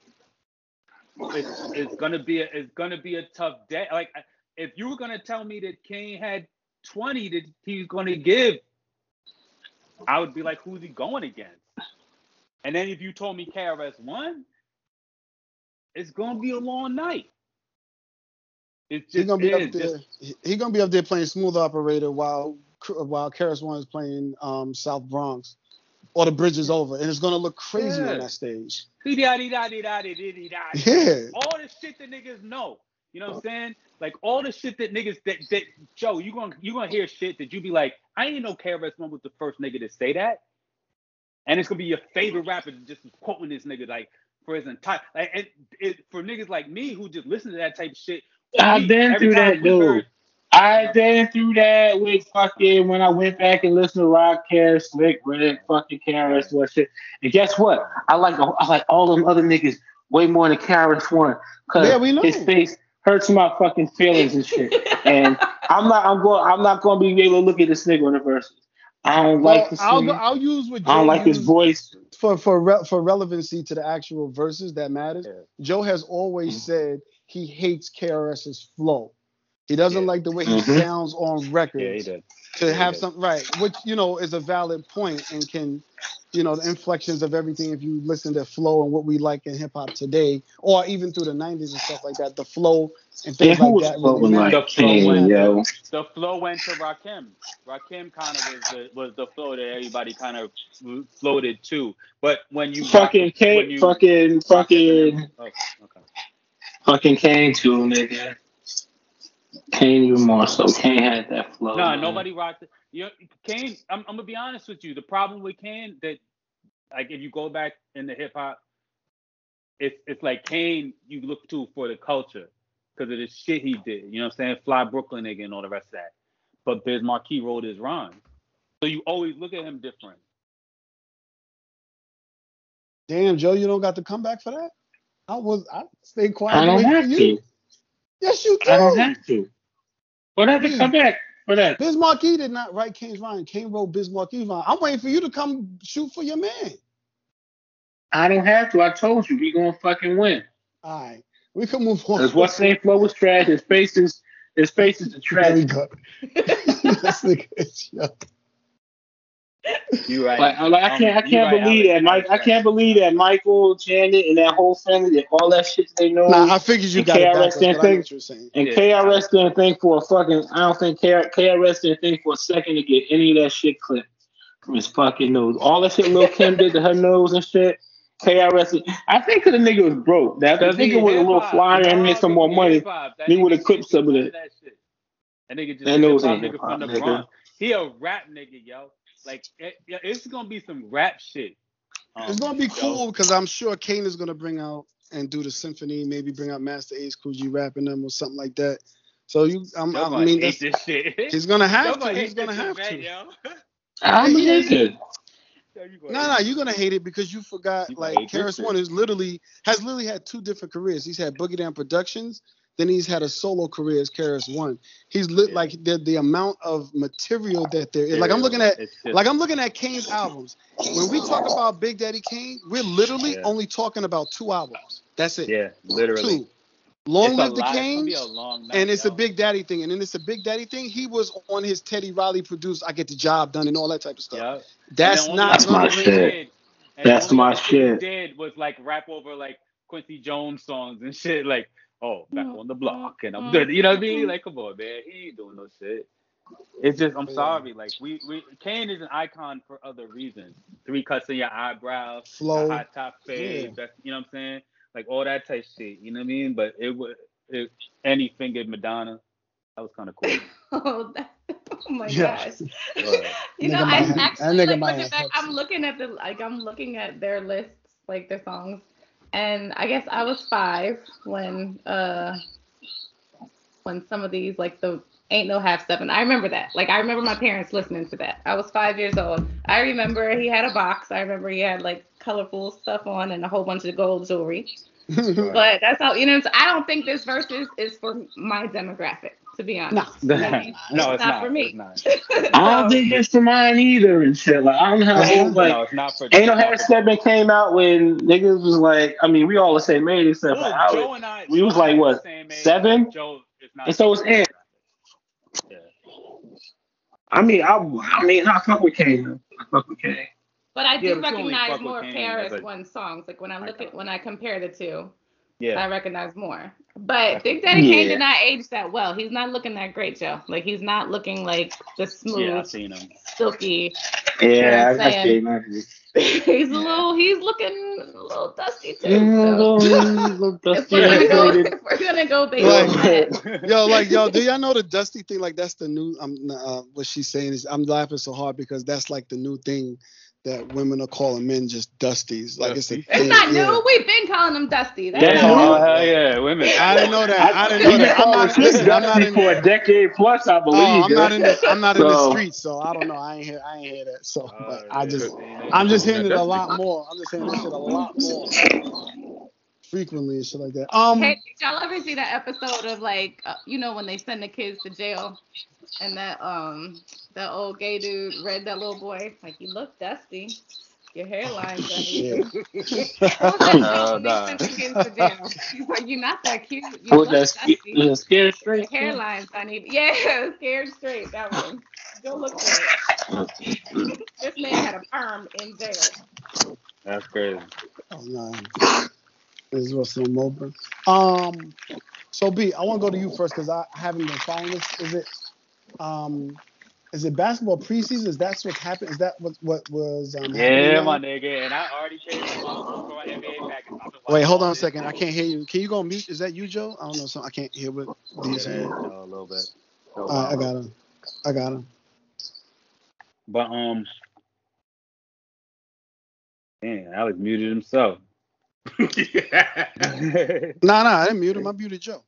it's it's gonna be a, it's gonna be a tough day. Like if you were gonna tell me that Kane had 20 that he's gonna give, I would be like, who's he going against? And then if you told me KRS one, it's gonna be a long night. It's He's just gonna be up there. just- he- He gonna be up there playing smooth operator while while KRS One is playing um, South Bronx. or the bridge is over, and it's gonna look crazy Yeah. on that stage. Yeah. All the shit that niggas know. You know what I'm saying? Like all the shit that niggas that that Joe, you gonna you gonna hear shit that you be like, I ain't know KRS One was the first nigga to say that. And it's gonna be your favorite rapper just quoting this nigga like for his entire like and it, for niggas like me who just listen to that type of shit. I've been through that, dude. heard- I been through that with fucking when I went back and listened to Rock Care, Slick, Red, fucking KRS One shit. And guess what? I like I like all them other niggas way more than KRS One because Yeah, we know. his face hurts my fucking feelings and shit. and I'm not I'm going I'm not going to be able to look at this nigga in the verses. I don't Well, like the I'll I'll use what Joe I don't like his voice. for for re- for relevancy to the actual verses that matters. Yeah. Joe has always said he hates KRS's flow. He doesn't Yeah. like the way he Mhm. sounds on records. Yeah, he did. to Yeah, have he did. some right, which you know is a valid point and can, you know, the inflections of everything. If you listen to flow and what we like in hip hop today, or even through the '90s and stuff like that, the flow and things who like that. really like. The flow Kane, went yo? The flow went to Rakim. Rakim kind of was the was the flow that everybody kind of floated to. But when you Fucking when Kane, you- fucking, fucking, Oh, okay. fucking Kane too, nigga. Kane even more so. Kane had that flow. No, man. nobody rocked it. You know, Kane. I'm, I'm gonna be honest with you. The problem with Kane that, like, if you go back in the hip hop, it's it's like Kane. You look to for the culture because of the shit he did. You know what I'm saying? Fly Brooklyn nigga and all the rest of that. But Biz Markie wrote his rhymes, so you always look at him different. Damn, Joe, you don't got to come back for that. I was I stayed quiet. I don't have you. to. Yes, you do. I don't have to. I have hmm. to come back for that. Did not write Kane's rhyme. Kane wrote Markie rhyme. I'm waiting for you to come shoot for your man. I don't have to. I told you we gonna fucking win. All right, we can move on. Cause what same flow was trash. His face is his face is the There we trash. this nigga is. You right. Like, like I Um, can't I can't right, believe Alex. that Mike. I can't believe that Michael, Janet, and that whole family, that all that shit they know. Nah, I figured you got it KRS backwards, I didn't think- you're saying. And Yeah. KRS didn't think for a fucking. I don't think KR, KRS didn't think for a second to get any of that shit clipped from his fucking nose. All that shit Lil Kim did to her nose and shit. KRS, I think 'cause the nigga was broke. That I think it was a little flyer and made some more money. he would've clipped some of. That shit. That nigga just That a nose hip-hop ain't nigga from the. Bronx. He a rap nigga, yo. Like it, it's gonna be some rap shit. Um, It's gonna be cool because I'm sure Kane is gonna bring out and do the symphony, maybe bring out Masta Ace, Kool G rapping them or something like that. So you, I'm, Y'all I mean, hate this shit. he's gonna have gonna He's gonna have event, to. yo. I'm He is. nigga. Yo, you gonna No, hate no, this you're gonna hate it because you forgot You like hate this KRS. One is literally has literally had two different careers. He's had Boogie Down Productions, then he's had a solo career as KRS One. He's lit Yeah. like the the amount of material that there is. Like I'm looking at just- like I'm looking at Kane's albums. When we talk about Big Daddy Kane, we're literally Yeah. only talking about two albums. That's it. yeah, literally. Two. Long It's Live the lot. It's Kane, long night, and it's yo. a Big Daddy thing. And then it's a Big Daddy thing. He was on his Teddy Riley produced I Get the Job Done and all that type of stuff. Yeah. That's And the only not That's my shit. did- That's my other he shit. Did was like rap over like Quincy Jones songs and shit. Like, oh, back mm, on the block, and I'm mm, good. You know what I mean? Mm. Like, come on, man, he ain't doing no shit. It's just, I'm sorry. Like, we, we, Kane is an icon for other reasons. Three cuts in your eyebrows, the Flow. hot top fade, Yeah. that's, you know what I'm saying? Like all that type shit. You know what I mean? But it would, it, and he fingered Madonna. That was kind of cool. Oh, that, oh my Yeah. gosh. But, You know, might I actually like, looking back, I'm looking at the like I'm looking at their lists, like their songs, and I guess I was five when uh when some of these like the ain't no half seven. I remember that. Like I remember my parents listening to that. I was five years old. I remember he had a box. I remember he had like colorful stuff on and a whole bunch of gold jewelry. But that's how you know. So I don't think this verse is, is for my demographic, to be honest. Nah. no, it's, not not, for me. It's not. I don't think it's for mine either and shit. Like I don't know how old, like no, it's not for. Ain't no hair for- stepping came out when niggas was like, I mean, we all the same age except for Ooh, Howard. And I, we was Joe and I like, what, the same age. seven? Joe is not. And so was Ant. Yeah. I mean, I, I mean, I fuck with Kane. though. I fuck with Kane. But I do but you only recognize more Paris a one songs. Like when I look icon. at when I compare the two, I recognize more. But Big Daddy yeah. Kane did not age that well. He's not looking that great, Joe. Like he's not looking like the smooth, yeah, I've seen him. silky. Yeah, you know I've seen him. he's a little. He's looking a little dusty too. Yeah, so. little dusty. we're, gonna go, we're gonna go like, yo, like yo, do y'all know the dusty thing? Like that's the new. I'm um, uh, what she's saying is I'm laughing so hard because that's like the new thing that women are calling men just dusties. Like it's a It's not yeah. new. We've been calling them dusty. That's yeah, oh, hell yeah, women. I didn't know that. I, didn't know that. I'm not, listen, I'm not in for a decade plus, I believe. Oh, I'm not in the I'm not so. in the streets, so I don't know. I ain't hear I ain't hear that. So uh, I just I'm just hearing it a lot more. I'm just hearing this shit a lot more frequently and shit like that. Um, hey, did y'all ever see that episode of like, uh, you know, when they send the kids to jail, and that um, that old gay dude read that little boy like, you look dusty. Your hairline's uneven. oh, nah. He's like, you're not that cute. You oh, look that's dusty. scared straight. Your hairline's uneven. Yeah, scared straight. That one. Don't look good. this man had a perm in jail. That's crazy. Oh, no. This is what's in Melbourne. Um, so B, I want to go to you first because I haven't been following this. Is it, um, is it basketball preseason? Is that what's happened? Is that what what was? Um, yeah, my nigga, and I already traded for my NBA package. Wait, hold on a second. I can't hear you. Can you go on mute? Is that you, Joe? I don't know. So I can't hear what he's saying. a little bit. So, uh, I got him. I got him. But um, man, Alex muted himself yeah. nah, nah, I didn't mute him. I muted Joe.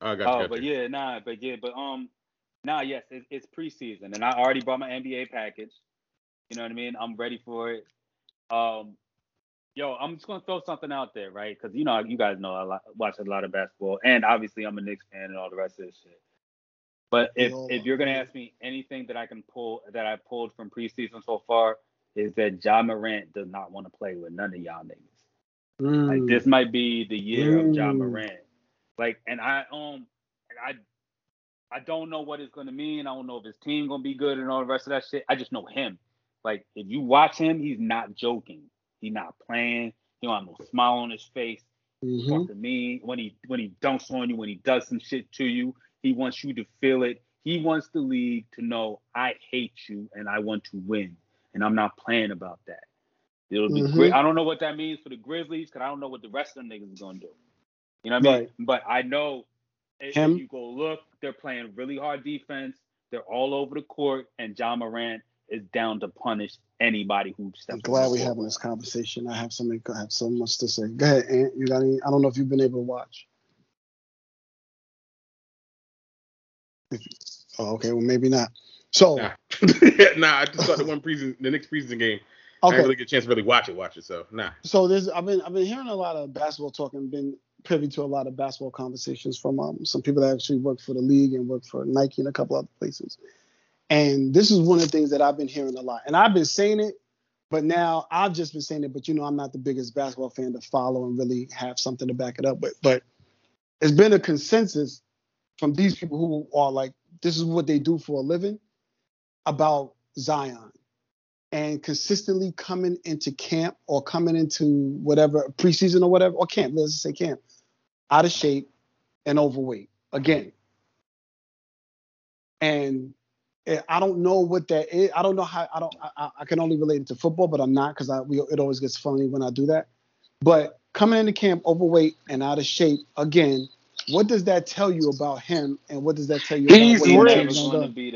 Oh, got oh, but yeah, nah, but yeah, but um, nah, yes, it, it's preseason, and I already bought my NBA package. You know what I mean? I'm ready for it. Um, yo, I'm just gonna throw something out there, right? Because you know, you guys know I lot, watch a lot of basketball, and obviously I'm a Knicks fan and all the rest of this shit. But if if you're gonna ask me anything that I can pull that I pulled from preseason so far, is that Ja Morant does not want to play with none of y'all niggas. Mm. Like this might be the year mm. of Ja Morant. Like, and I um, I I don't know what it's gonna mean. I don't know if his team gonna be good and all the rest of that shit. I just know him. Like, if you watch him, he's not joking. He's not playing. He don't have no smile on his face. Mm-hmm. To me when he when he dunks on you, when he does some shit to you. He wants you to feel it. He wants the league to know I hate you and I want to win, and I'm not playing about that. It'll be mm-hmm. great. I don't know what that means for the Grizzlies because I don't know what the rest of them niggas is gonna do. You know what I mean? Right. But I know if Him. you go look, they're playing really hard defense. They're all over the court, and Ja Morant is down to punish anybody who steps. I'm glad we're having this conversation. I have so many, I have so much to say. Go ahead, Ant. You got any? I don't know if you've been able to watch. oh, okay. Well, maybe not. So, nah, nah I just saw the one preseason, the next preseason game. Okay. I didn't really get a chance to really watch it, watch it. So nah. So there's I've been I've been hearing a lot of basketball talk and been privy to a lot of basketball conversations from um, some people that actually work for the league and work for Nike and a couple other places. And this is one of the things that I've been hearing a lot. And I've been saying it, but now I've just been saying it, but you know, I'm not the biggest basketball fan to follow and really have something to back it up with. But it's been a consensus from these people who are like, this is what they do for a living about Zion and consistently coming into camp or coming into whatever preseason or whatever, or camp, let's just say camp, out of shape and overweight again. And eh, I don't know what that is. I don't know how. I don't. I, I can only relate it to football, but I'm not because I. We, it always gets funny when I do that. But coming into camp overweight and out of shape again, what does that tell you about him, and what does that tell you? About? He's rich.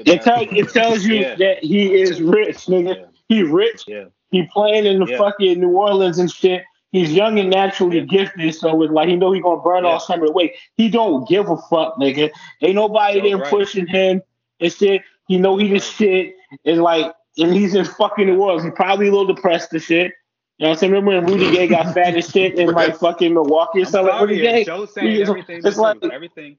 It, tell, it tells you yeah. that he is rich, nigga. Yeah. He rich. Yeah. He playing in the yeah. fucking New Orleans and shit. He's young and naturally gifted, so it's like he know he gonna burn yeah. all summer away. He don't give a fuck, nigga. Ain't nobody there right. pushing him and shit. He know he just shit. And like, and he's in fucking the world. He's probably a little depressed and shit. You know what I'm saying? Remember when Rudy Gay got fat and shit in like fucking Milwaukee or something? Like, Rudy Gay, Joe saying everything. It's like everything.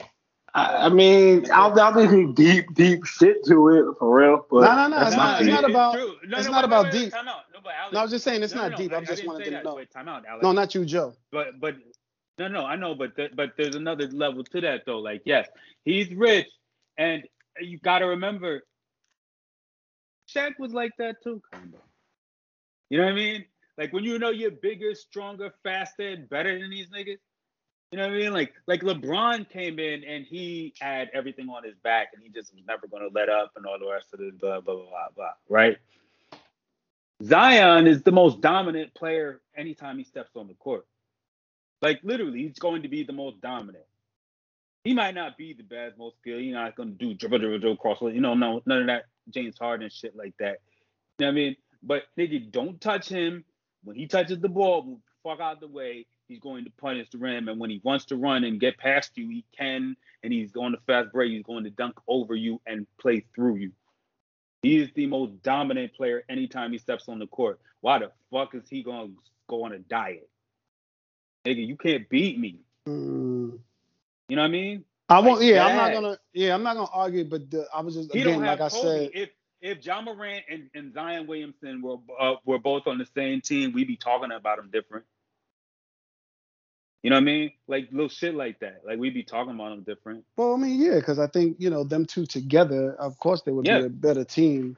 I, I mean, I'll, I'll be deep, deep shit to it for real. But no, no, no, it's not. It's not about. No, it's no, not about deep. No, but Alex, no, I was just saying it's not deep. I just wanted to know. Wait, time out, Alex. No, not you, Joe. But but no, no, I know, but th- but there's another level to that though. Like, yes, he's rich, and you got to remember, Shaq was like that too, kind of. You know what I mean? Like when you know you're bigger, stronger, faster, and better than these niggas, You know what I mean? Like like LeBron came in and he had everything on his back and he just was never going to let up and all the rest of the blah blah blah blah blah. Right? Zion is the most dominant player anytime he steps on the court. Like literally, he's going to be the most dominant. He might not be the best, most skilled. He's not going to do dribble, dribble, dribble, cross. You know, no, none of that James Harden shit like that. You know what I mean? But nigga, don't touch him. When he touches the ball, fuck out the way. He's going to punish the rim, and when he wants to run and get past you, he can. And he's on the fast break. He's going to dunk over you and play through you. He is the most dominant player anytime he steps on the court. Why the fuck is he going to go on a diet? Nigga, you can't beat me. Mm. You know what I mean? I won't. Like yeah, I'm not gonna. Yeah, I'm not gonna argue. But the, I was just He again, like I said, if if Ja Morant and, and Zion Williamson were uh, were both on the same team, we'd be talking about them different. You know what I mean? Like little shit like that. Like we'd be talking about them different. Well, I mean, yeah, because I think you know them two together. Of course, they would Yeah. be a better team,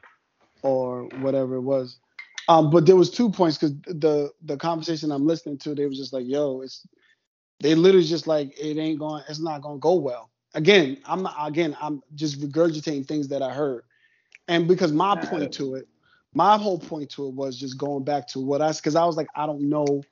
or whatever it was. Um, but there was two points because the the conversation I'm listening to, they was just like, "Yo, it's." They literally just like it ain't going. It's not going to go well. Again, I'm not. Again, I'm just regurgitating things that I heard, and because my point to it, my whole point to it was just going back to what I because I was like, I don't know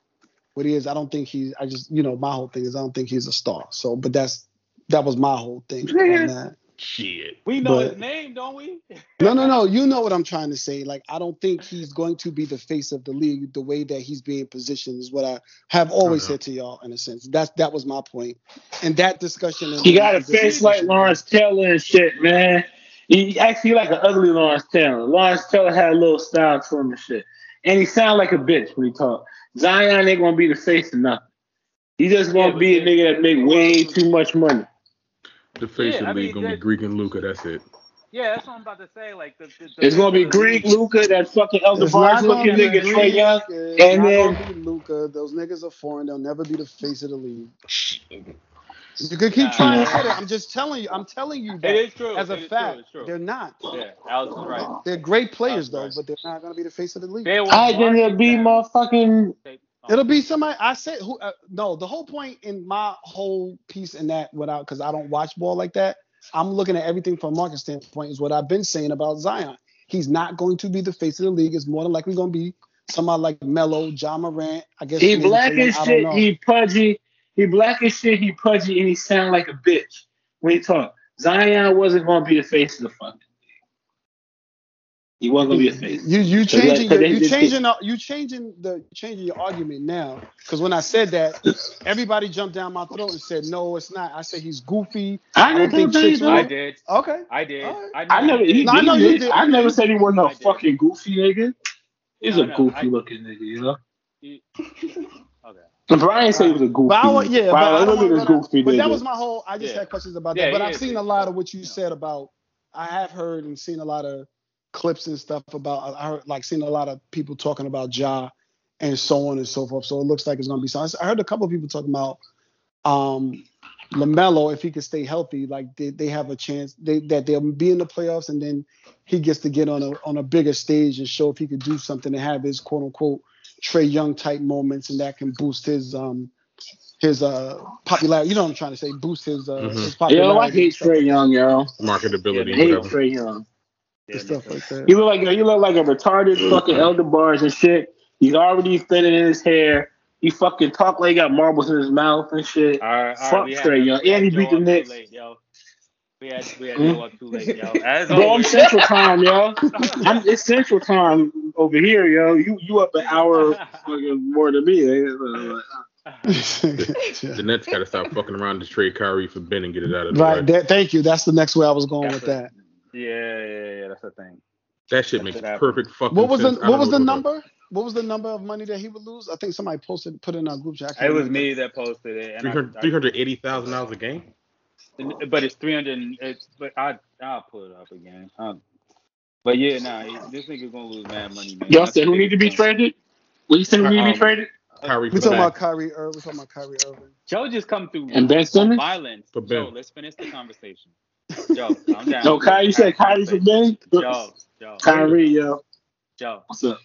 what he is. I don't think he's. I just you know my whole thing is I don't think he's a star. So, but that's that was my whole thing on that. Shit. We know But- his name, don't we? No, no, no. You know what I'm trying to say. Like, I don't think he's going to be the face of the league the way that he's being positioned is what I have always Uh-huh. said to y'all in a sense. That's that was my point. And that discussion. and- He got a face like discussion- Lawrence Taylor and shit, man. He actually like an ugly Lawrence Taylor. Lawrence Taylor had a little style to him and shit. And he sounded like a bitch when he talk. Zion ain't gonna be the face of nothing. He just gonna Yeah, be a but- nigga that make way too much money. The face Yeah, of the league gonna be Greek and Luka. That's it. Yeah, that's what I'm about to say. Like the, the, the It's gonna be the Greek, Luka, that fucking Elder It's not Barnes looking be nigga, Trae Young. and then- Luka. Those niggas are foreign. They'll never be the face of the league. You can keep Nah. trying to say that. I'm just telling you. I'm telling you It that is true. as a It is fact. true. It's true. They're not. Yeah, Alex is right. They're great players though, right. but they're not gonna be the face of the league. I then it'll be them. motherfucking They- It'll be somebody. I said who? Uh, no, the whole point in my whole piece in that, without because I don't watch ball like that. I'm looking at everything from a market standpoint. Is what I've been saying about Zion. He's not going to be the face of the league. It's more than likely going to be somebody like Melo, Ja Morant. I guess he black Trae as shit, he pudgy. He black as shit, he pudgy, and he sound like a bitch when he talk. Zion wasn't gonna be the face of the fucking league. He wasn't gonna be a face. You you like- your, you just- changing the- you changing the changing your argument now because when I said that everybody jumped down my throat and said no it's not I said he's goofy I I don't think chicks that. will- I did. okay I did. All right. I never. He, No, I he know you did. did. I never said he wasn't a fucking goofy nigga. He's No, a no, goofy I- looking nigga, you know. Okay. Brian said he was a goofy. But I, wa- yeah, but I don't look wanna at this goofy But that was my whole. I just Yeah. had questions about Yeah, that. But he I've is, seen he a lot of what you you said about. I have heard and seen a lot of clips and stuff about. I heard like seen a lot of people talking about Ja and so on and so forth. So it looks like it's gonna be something. I heard a couple of people talking about um Lamelo if he could stay healthy, like they, they have a chance they, that they'll be in the playoffs and then he gets to get on a on a bigger stage and show if he could do something and have his quote unquote Trae Young type moments and that can boost his um his uh popularity. You know what I'm trying to say? Boost his uh Mhm. his popularity. Yo, I hate Trae like- Young, yo. Marketability, I hate. Trae Young. Yeah, and stuff like that. He look like he look like a retarded fucking elder bars and shit. He's already thinning in his hair. He fucking talk like he got marbles in his mouth and shit. All right, all Fuck right. Trae Young. And he beat the Knicks. Late, yo. We had we had Hmm? Joe up too late, yo. As Bro, I'm. Central Time, yo. I'm, it's Central Time over here, yo. You you up an hour fucking more than me. eh? The Nets got to stop fucking around to trade Kyrie for Ben and get it out of the right. way. That, thank you. That's the next way I was going That's with a- that. Yeah, yeah, yeah. That's the thing. That shit makes That's what happened. perfect fucking What was the sense. I what was the fuck- number? What was the number of money that he would lose? I think somebody posted put it in our group chat. It was me that posted it. And I- 300 I- $380,000 a game? But it's three hundred. and It's but I I'll pull it up again. Um, but yeah, nah, he- this nigga gonna lose mad money, man. Y'all said the who need to be biggest traded? What you said who need to be Um, traded? Kyrie We for talking Ben. about Kyrie Irving. We talking about Kyrie Irving. Joe just come through And Ben on Simmons? violence. For Ben. Joe, let's finish the conversation. Joe, calm down. No, Kyrie. You said Kyrie for Ben. Joe, Joe, Kyrie, yo. Joe, What's up?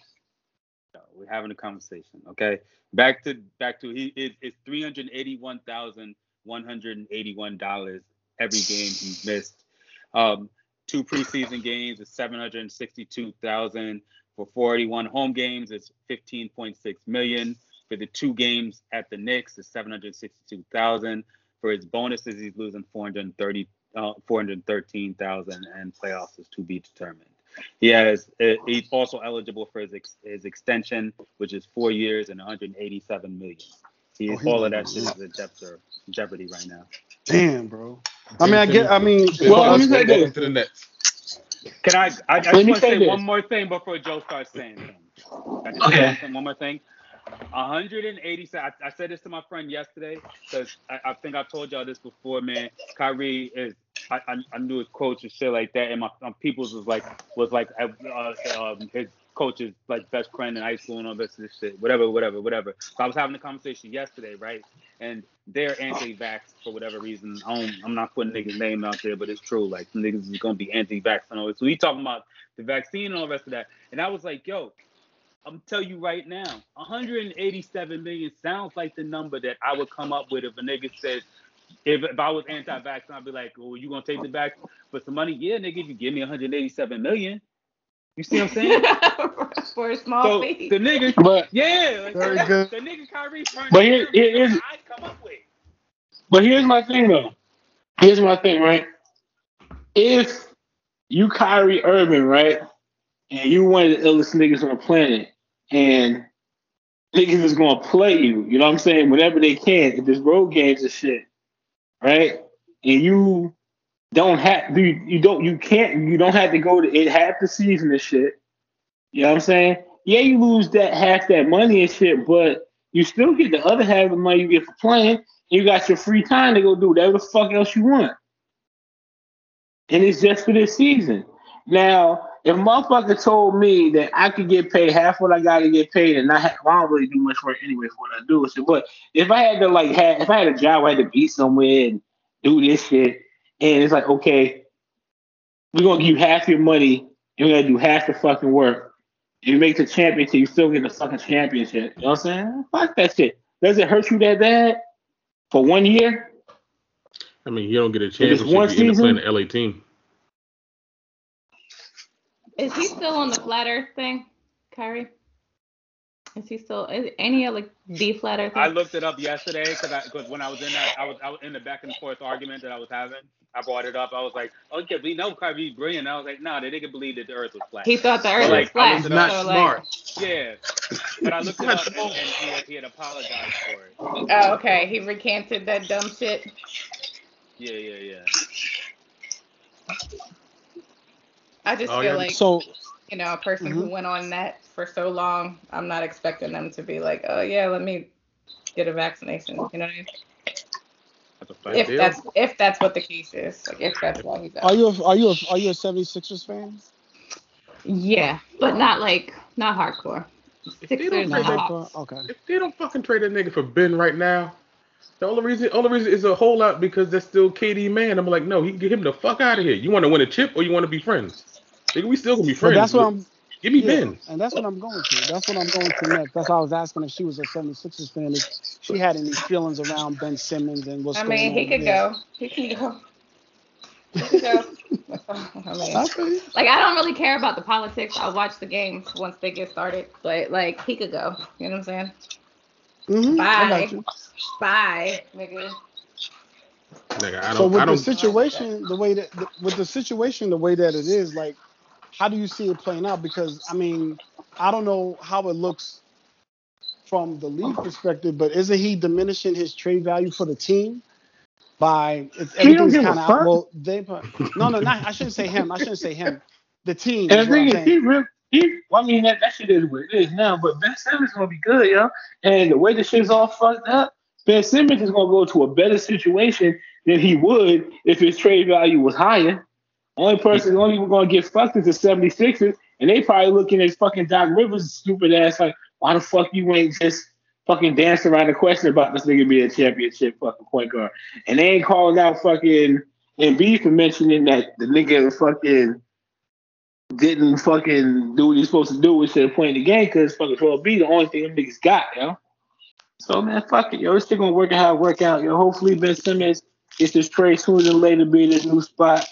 Joe. We We're having a conversation. Okay. Back to back to he it, it's three hundred eighty one thousand one hundred eighty one dollars every game he missed. Um, two preseason games is seven hundred sixty two thousand. For 41 home games, it's 15.6 million. For the two games at the Knicks, it's 762,000. For his bonuses, he's losing 430, uh, 413,000, and playoffs is to be determined. He has uh, he's also eligible for his ex, his extension, which is four years and 187 million. He, oh, all of that shit is in jeopardy, jeopardy right now. Damn, bro. I mean, I get. I mean, well, let me say this. To the Nets. Can I? I, I just want to say, one more thing before Joe starts saying things. Okay. One more thing. 187. I, I, said this to my friend yesterday because I, I, think I told y'all this before, man. Kyrie is. I, I, I knew his coach and shit like that, and my, my people's was like was like uh, uh, um, his coach's like best friend in high school and all this, this shit, whatever, whatever, whatever. So I was having a conversation yesterday, right? And they're anti-vax for whatever reason. I don't, I'm not putting niggas' name out there, but it's true. Like niggas is gonna be anti-vax and all this. So he talking about the vaccine and all the rest of that. And I was like, yo, I'm tell you right now, 187 million sounds like the number that I would come up with if a nigga says, if, if I was anti-vax, I'd be like, well, you gonna take the back for some money? Yeah, nigga, if you give me 187 million. You see what I'm saying? for a small so fee. the nigga, but yeah, like, Very the, good. the nigga Kyrie. But here, here is, I come up with. but here's my thing though. Here's my thing, right? If you Kyrie Irving, right, and you one of the illest niggas on the planet, and niggas is gonna play you, you know what I'm saying? Whenever they can, if there's road games and shit, right? And you don't have you, you don't you can't you don't have to go to it half the season and shit. You know what I'm saying? Yeah, you lose that half that money and shit, but you still get the other half of the money you get for playing. you got your free time to go do whatever the fuck else you want. And it's just for this season. Now, if motherfucker told me that I could get paid half what I got to get paid and not have, well, I don't really do much work anyway for what I do. But if I had to like have, if I had a job, I had to be somewhere and do this shit, and it's like, okay, we're gonna give you half your money, and we're gonna do half the fucking work. You make the championship, you still get the fucking championship. You know what I'm saying? Fuck that shit. Does it hurt you that bad for one year? I mean, you don't get a championship. one You end up season? playing the LA team. Is he still on the flat Earth thing, Kyrie? Is he still? Is any like the flat Earth? I looked it up yesterday because because when I was in that I was I was in the back and forth argument that I was having. I brought it up. I was like, okay, we know Kyrie brilliant. I was like, no, nah, they didn't believe that the Earth was flat. He thought the Earth Like, was flat. was Not so, smart. yeah, but I looked it up and, and he, had, he had apologized for it. Oh, okay. He recanted that dumb shit. Yeah, yeah, yeah. I just Oh, feel yeah. like So you know a person who Mhm. went on that for so long. I'm not expecting them to be like, oh yeah, let me get a vaccination. You know what I mean? That's. If deal. that's if that's what the case is, like if that's why he's out. are you a, are you a, are you a 76ers fan? Yeah, but not like not hardcore. If they don't Sixers trade and that- Okay. If they don't fucking trade that nigga for Ben right now, the only reason the only reason is a whole lot because that's still KD man. I'm like, no, he get him the fuck out of here. You want to win a chip or you want to be friends? Nigga, we still gonna be friends. But friends. that's what I'm Give me yeah, Ben. and that's what I'm going to. That's what I'm going to next. That's why I was asking if she was a 76ers fan if she had any feelings around Ben Simmons and what's I going mean, on. he could yeah. go. He can go. He could go. I mean, like I don't really care about the politics. I'll watch the games once they get started. But like he could go. You know what I'm saying? Mm-hmm. I Bye. Bye, nigga. Nigga, I So don't. with I the don't. situation, the way that the, with the situation, the way that it is, like, how do you see it playing out? Because I mean, I don't know how it looks from the league perspective, but isn't he diminishing his trade value for the team by it's, everything's kind of out? Well, they put- no, no, not I shouldn't say him. I shouldn't say him. The team. And is the thing is, he really, he, well, I mean, that, that shit is what it is now, but Ben Simmons is gonna be good, yo. And the way the shit's all fucked up, Ben Simmons is gonna go to a better situation than he would if his trade value was higher. Only person, the only people gonna get fucked is the 76ers, and they probably looking at fucking Doc Rivers' stupid ass like, why the fuck you ain't just fucking dancing around the question about this nigga being a championship fucking point guard. And they ain't calling out fucking Embiid for mentioning that the nigga fucking didn't fucking do what he's supposed to do instead of playing the game because fucking 12B the only thing them niggas got, yo. So man, fuck it, yo. It's still gonna work out how it work out, yo. Hopefully Ben Simmons gets this trade sooner than later, be in this new spot.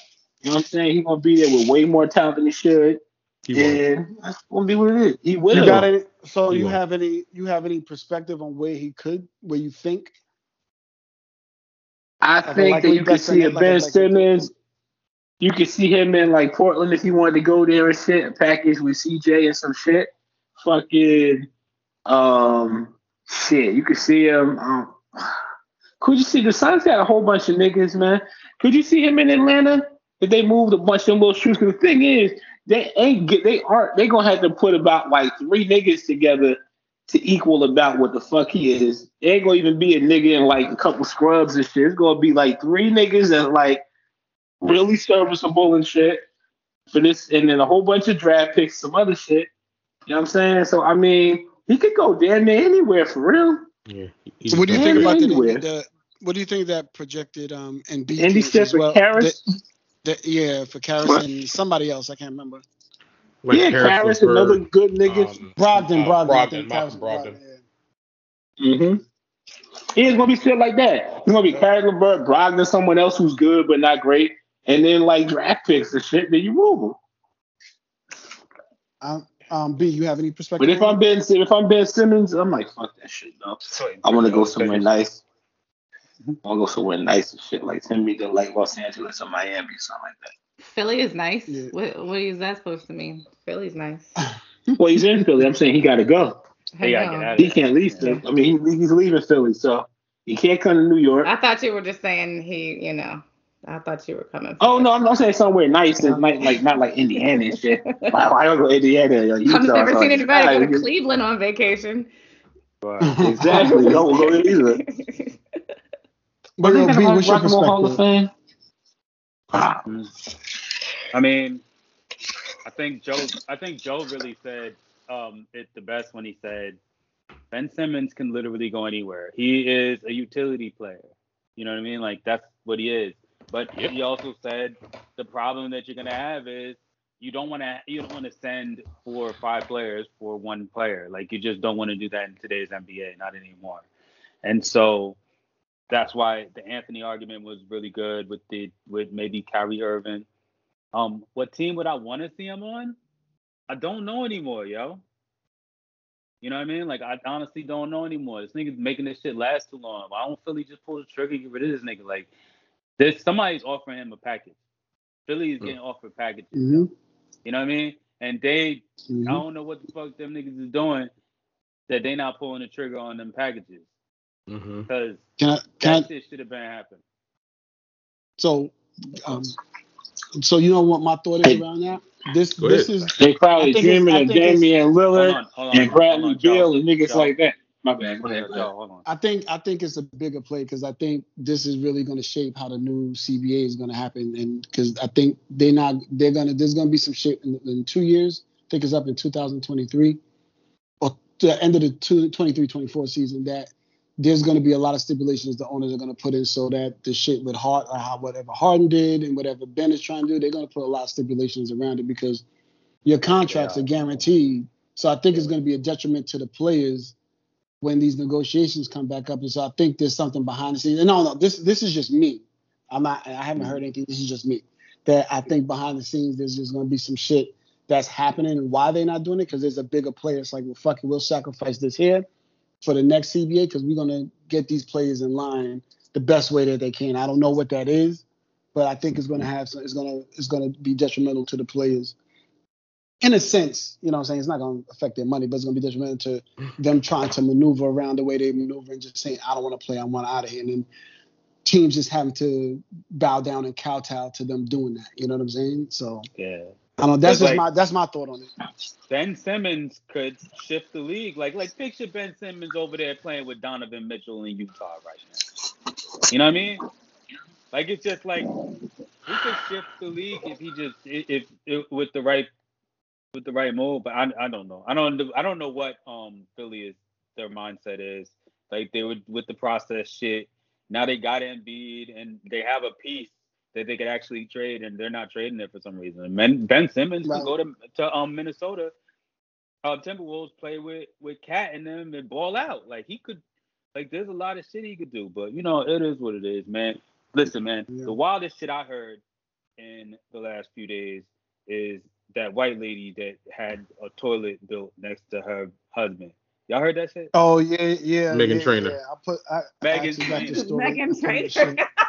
You know what I'm saying? He's gonna be there with way more talent than he should. He and that's gonna be what it is. He will. You got it. So he you will. have any you have any perspective on where he could, where you think? I like think that you could see a Ben Simmons. You could see him in like Portland if he wanted to go there and shit, a package with CJ and some shit. Fucking um shit. You could see him. Um, could you see the Suns got a whole bunch of niggas, man? Could you see him in Atlanta? If they moved a bunch of them little shoes, the thing is, they ain't get they aren't they gonna have to put about like three niggas together to equal about what the fuck he is. It ain't gonna even be a nigga in like a couple scrubs and shit. It's gonna be like three niggas that like really serviceable bull and shit for this, and then a whole bunch of draft picks, some other shit. You know what I'm saying? So I mean, he could go damn near anywhere for real. Yeah. So what do you think about the, the, what do you think that projected um and B Andy said for well? Caris? The, the, yeah, for Caris and somebody else, I can't remember. Like yeah, Caris, another good nigga. Um, Brogdon, uh, Brogdon, Brogdon, Brogdon. Brogdon. Mm-hmm. It's gonna be shit like that. It's gonna be Caris LeVert, Brogdon, someone else who's good but not great, and then like draft picks and shit. Then you move them. Um, um, B, you have any perspective? But if I'm Ben, if I'm Ben Simmons, I'm like, fuck that shit, though. I want to go somewhere nice. I want to go somewhere nice and shit, like send me to like Los Angeles or Miami, something like that. Philly is nice. Yeah. What what is that supposed to mean? Philly's nice. well, he's in Philly. I'm saying he got to go. He, he can't leave. Yeah. I mean, he, he's leaving Philly, so he can't come to New York. I thought you were just saying he, you know. I thought you were coming. Oh no, I'm not saying somewhere nice and like, like not like Indiana and shit. Why, why don't go Indiana? Or Utah, I've never seen anybody go to Cleveland on vacation. exactly. don't go there either. But no, B, what's your perspective? Hall of Fame? I mean, I think Joe. I think Joe really said um, it the best when he said Ben Simmons can literally go anywhere. He is a utility player. You know what I mean? Like that's what he is. But yep. he also said the problem that you're gonna have is you don't want to you don't want to send four or five players for one player. Like you just don't want to do that in today's NBA, not anymore. And so that's why the Anthony argument was really good with the with maybe Kyrie Irving. Um, what team would I want to see him on? I don't know anymore, yo. You know what I mean? Like I honestly don't know anymore. This nigga's making this shit last too long. Why don't Philly just pull the trigger, get rid of this nigga? Like there's somebody's offering him a package. Philly is getting offered packages. Mm-hmm. You know what I mean? And they, mm-hmm. I don't know what the fuck them niggas is doing that they not pulling the trigger on them packages. Mm-hmm. Because can can that I, shit should have been happening. So, um, so you know what my thought is around that? This Go this ahead. is they probably dreaming of Damian Lillard hold on, hold on, and Bradley Beal and niggas like that. My bad. Go ahead. hold on. I think I think it's a bigger play because I think this is really going to shape how the new CBA is going to happen, and because I think they're not they're gonna there's going to be some shit in, in, two years. I think it's up in 2023 or the end of the 23-24 season that there's going to be a lot of stipulations the owners are going to put in so that the shit with Hart or how whatever Harden did and whatever Ben is trying to do, they're going to put a lot of stipulations around it because your contracts yeah. are guaranteed. So I think it's going to be a detriment to the players when these negotiations come back up. And so I think there's something behind the scenes. And no, no, this this is just me. I'm not. I haven't mm-hmm. heard anything. This is just me. That I think behind the scenes there's just going to be some shit that's happening and why they're not doing it because there's a bigger player. It's like, well, fuck it, we'll sacrifice this here for the next CBA because we're going to get these players in line the best way that they can. I don't know what that is, but I think it's going to mm-hmm. have some. It's going to it's going to be detrimental to the players in a sense, you know what I'm saying? It's not going to affect their money, but it's going to be detrimental to them trying to maneuver around the way they maneuver and just saying, I don't want to play, I want out of here. And then teams just having to bow down and kowtow to them doing that. You know what I'm saying? So, yeah. I don't know. That's just like, my that's my thought on it. Ben Simmons could shift the league. Like like picture Ben Simmons over there playing with Donovan Mitchell in Utah right now. You know what I mean? Like it's just like he could shift the league if he just if, if, if with the right with the right move, but I, I don't know. I don't I don't know what um Philly is their mindset is. Like they would with the process shit. Now they got Embiid and they have a piece that they could actually trade, and they're not trading it for some reason. And ben, ben Simmons Right. could go to to um Minnesota. Uh, Timberwolves play with with KAT and them and ball out. Like he could, like there's a lot of shit he could do. But you know, it is what it is, man. Listen, man. Yeah. The wildest shit I heard in the last few days is that white lady that had a toilet built next to her husband. Y'all heard that shit? Oh yeah, yeah. Meghan yeah, Trainor. Yeah. I put I, Meghan I actually got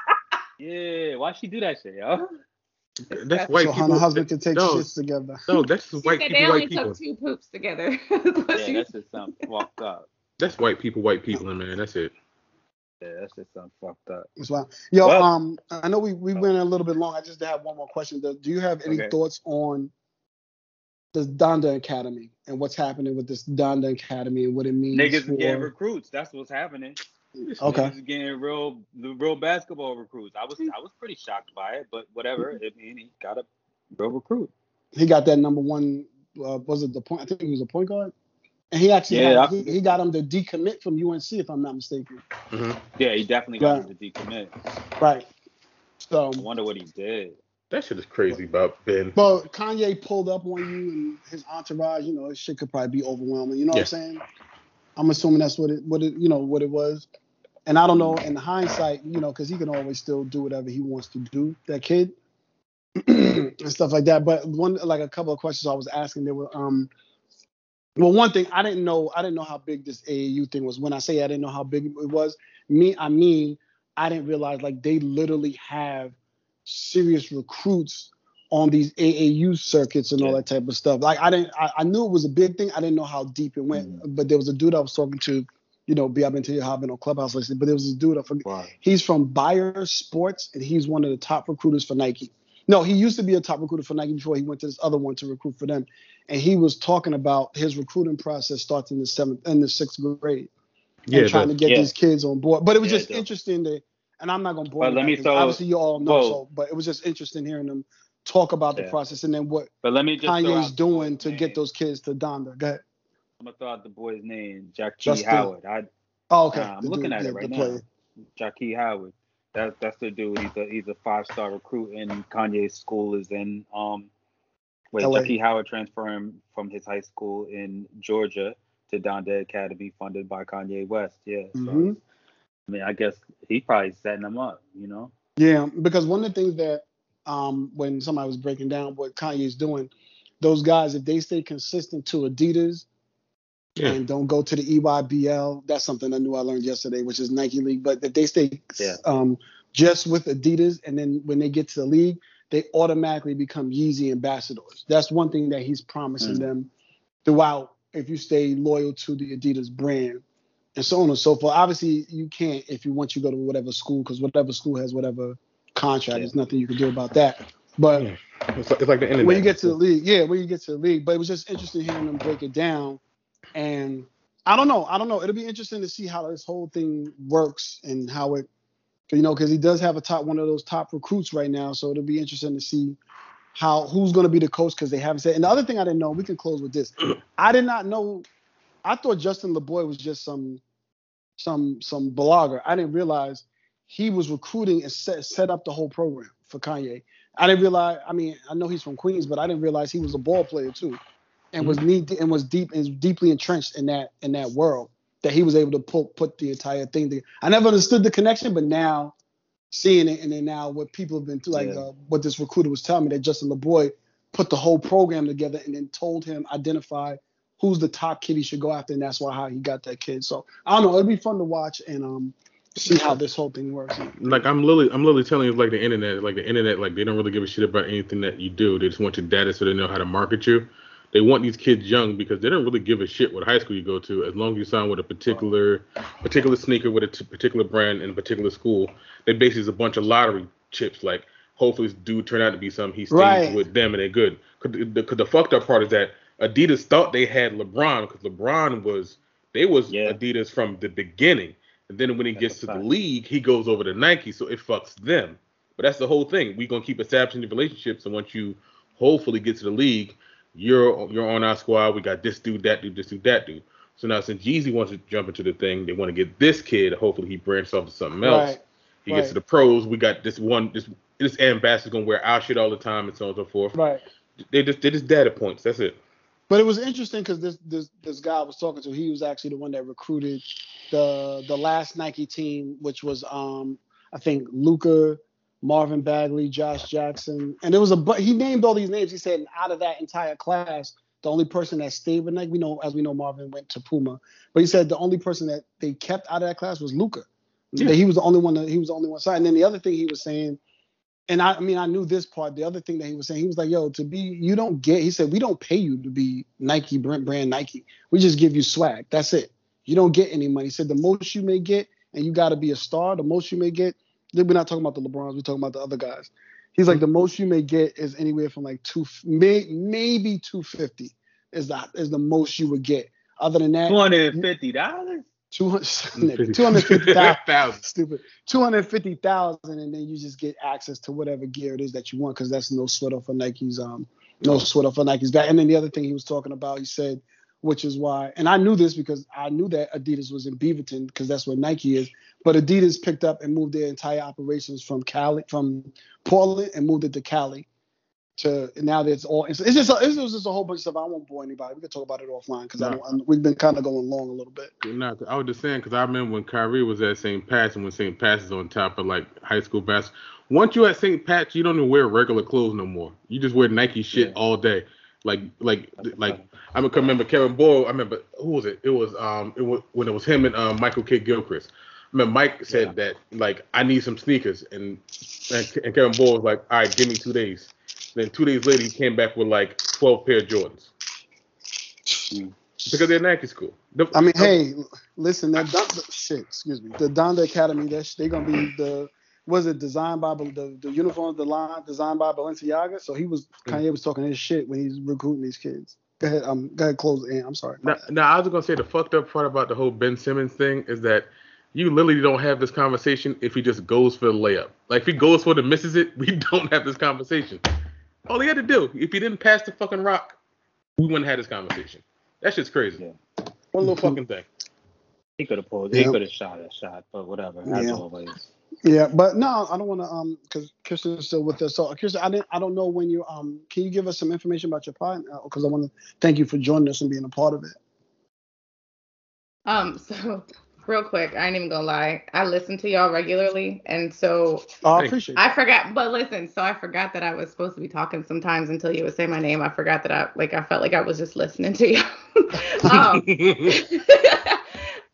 Yeah. Why she do that shit, y'all? That's white so people. her husband can take no, shits together. no, that's just She white said people, they only white people. took two poops together. Yeah, She- that's just something fucked up. That's white people, white people, man. That's it. Yeah, that's just something fucked up. That's why. Yo, Well- um, I know we we went a little bit long. I just have one more question. Do, do you have any Okay. thoughts on the Donda Academy and what's happening with this Donda Academy and what it means Niggas for? getting recruits. That's what's happening. Okay. Niggas is getting real, the real basketball recruits. I was, I was pretty shocked by it, but whatever. I mean, he got a real recruit. He got that number one. Uh, was it the point? I think he was a point guard. And he actually Yeah, had, I- he, he got him to decommit from UNC, if I'm not mistaken. hmm Yeah, he definitely got Right. him to decommit. Right. So, I wonder what he did. That shit is crazy about Ben. but Kanye pulled up on you and his entourage. You know, his shit could probably be overwhelming. You know what I'm saying? I'm assuming that's what it, what it, you know, what it was. And I don't know in hindsight, you know, because he can always still do whatever he wants to do, that kid, and stuff like that. But one, like a couple of questions I was asking, there were, um, well, one thing I didn't know, I didn't know how big this AAU thing was. When I say I didn't know how big it was, me, I mean, I didn't realize like they literally have serious recruits on these AAU circuits and all that type of stuff. Like I didn't, I, I knew it was a big thing. I didn't know how deep it went. But there was a dude I was talking to, you know, be up into your hobby on Clubhouse listening. But there was this dude I forget. Wow. He's from Bayer Sports, and he's one of the top recruiters for Nike. No, he used to be a top recruiter for Nike before he went to this other one to recruit for them. And he was talking about his recruiting process starts in the seventh in the sixth grade Yeah, and trying to get Yeah. these kids on board. But it was Yeah, just it interesting to, and I'm not gonna bore But you. let me throw- obviously you all know. whoa. So, but it was just interesting hearing them talk about the process and then what But let me just Kanye's doing to name. get those kids to Donda. Go ahead. I'm gonna throw out the boy's name, Jackie. Howard. I, Oh, okay. Nah, I'm The looking dude, at yeah, it right now. player. Jahki Howard. That's that's the dude. He's a he's a five star recruit, and Kanye's school is in um. Wait, LA. Jahki Howard transferred from his high school in Georgia to Donda Academy, funded by Kanye West. Yeah. So, Mhm. I mean, I guess he's probably setting them up. You know. Yeah, because one of the things that um, when somebody was breaking down what Kanye's doing, those guys, if they stay consistent to Adidas Yeah. and don't go to the EYBL, that's something I knew I learned yesterday, which is Nike League. But if they stay Yeah. um, just with Adidas, and then when they get to the league, they automatically become Yeezy ambassadors. That's one thing that he's promising Mm. them throughout. If you stay loyal to the Adidas brand, and so on and so forth. Obviously, you can't if you want you go to whatever school, because whatever school has whatever contract. Yeah. There's nothing you can do about that. But Yeah. It's like, it's like the internet. when you get to the league, yeah, when you get to the league. But it was just interesting hearing them break it down. And I don't know, I don't know. It'll be interesting to see how this whole thing works and how it, you know, because he does have a top one of those top recruits right now. So it'll be interesting to see how who's going to be the coach because they haven't said. And the other thing I didn't know, we can close with this. I did not know. I thought Justin LaBoy was just some some some blogger. I didn't realize he was recruiting and set set up the whole program for Kanye. I didn't realize. I mean, I know he's from Queens, but I didn't realize he was a ball player too, and was neat and was deep and deeply entrenched in that in that world that he was able to pull, put the entire thing together. I never understood the connection, but now seeing it and then now what people have been through, like Yeah. uh, what this recruiter was telling me that Justin LaBoy put the whole program together and then told him identify who's the top kid he should go after, and that's why how he got that kid. So I don't know. It'll be fun to watch and um see how this whole thing works. like I'm literally I'm literally telling you like the internet like the internet like they don't really give a shit about anything that you do they just want your data so they know how to market you they want these kids young because they don't really give a shit what high school you go to as long as you sign with a particular particular sneaker with a t- particular brand in a particular school they basically is a bunch of lottery chips like hopefully this dude turn out to be something he stays Right. with them and they're good because the, 'cause the fucked up part is that Adidas thought they had LeBron because LeBron was they was Yeah. Adidas from the beginning and then when he That's gets a to the league, he goes over to Nike, so it fucks them. But that's the whole thing. We're gonna keep establishing the relationships, and once you hopefully get to the league, you're you're on our squad. We got this dude, that dude, this dude, that dude. So now since Yeezy wants to jump into the thing, they want to get this kid. Hopefully he branches off to something else. Right. He gets to the pros. We got this one, this this ambassador's gonna wear our shit all the time and so on and so forth. Right. They just they just data points. That's it. But it was interesting because this this this guy I was talking to, he was actually the one that recruited the the last Nike team, which was um I think Luka, Marvin Bagley, Josh Jackson, and it was a but he named all these names. He said out of that entire class, the only person that stayed with Nike, we know as we know Marvin went to Puma, but he said the only person that they kept out of that class was Luka. Yeah. He was the only one that he was the only one signed. And then the other thing he was saying and I, I, mean, I knew this part. The other thing that he was saying, he was like, "Yo, to be, you don't get." He said, "We don't pay you to be Nike brand, brand Nike. We just give you swag. That's it. You don't get any money." He said, "The most you may get, and you got to be a star. The most you may get. We're not talking about the LeBrons. We're talking about the other guys." He's like, "The most you may get is anywhere from like two, may, maybe two fifty is that is the most you would get. Other than that, two hundred and fifty dollars." 250,000 stupid 250,000 and then you just get access to whatever gear it is that you want because that's no sweat off of Nike's um no sweat off of Nike's back and then the other thing he was talking about he said which is why and I knew this because I knew that Adidas was in Beaverton because that's where Nike is but Adidas picked up and moved their entire operations from Cali from Portland and moved it to Cali to now that it's all it's, it's just a, it's just a whole bunch of stuff. I won't bore anybody. We can talk about it offline because no. we've been kind of going long a little bit. No, I was just saying because I remember when Kyrie was at St. Pat's and when St. Pat's is on top of like high school basketball. Once you at St. Pat's, you don't even wear regular clothes no more. You just wear Nike shit yeah. all day. Like like like I remember Kevin Boyle. I remember who was it? It was um it was when it was him and um, Michael Kidd Gilchrist. I mean, Mike said yeah. that like I need some sneakers, and, and and Kevin Boyle was like, all right, give me two days. Then two days later, he came back with like 12 pair of Jordans. Mm. Because they're Nike school. The, I mean, hey, listen, that Don, shit, excuse me, the Donda Academy, that they're gonna be the was it designed by the the uniforms, the line designed by Balenciaga. So he was Kanye was talking his shit when he's recruiting these kids. Go ahead, um, go ahead, close in. I'm sorry. Now, now, I was gonna say the fucked up part about the whole Ben Simmons thing is that you literally don't have this conversation if he just goes for the layup. Like if he goes for it and misses it, we don't have this conversation. All he had to do, if he didn't pass the fucking rock, we wouldn't have this conversation. That shit's crazy. Yeah. One little fucking thing. He could have pulled. He could have shot a shot, but whatever. As yeah. always. Yeah, but no, I don't want to um because Kirsten's still with us. So Kirsten, I didn't, I don't know when you um can you give us some information about your pod because uh, I want to thank you for joining us and being a part of it. Um, so real quick, I ain't even gonna lie. I listen to y'all regularly, and so oh, I appreciate. I forgot, but listen, so I forgot that I was supposed to be talking sometimes until you would say my name. I forgot that I like I felt like I was just listening to you. um,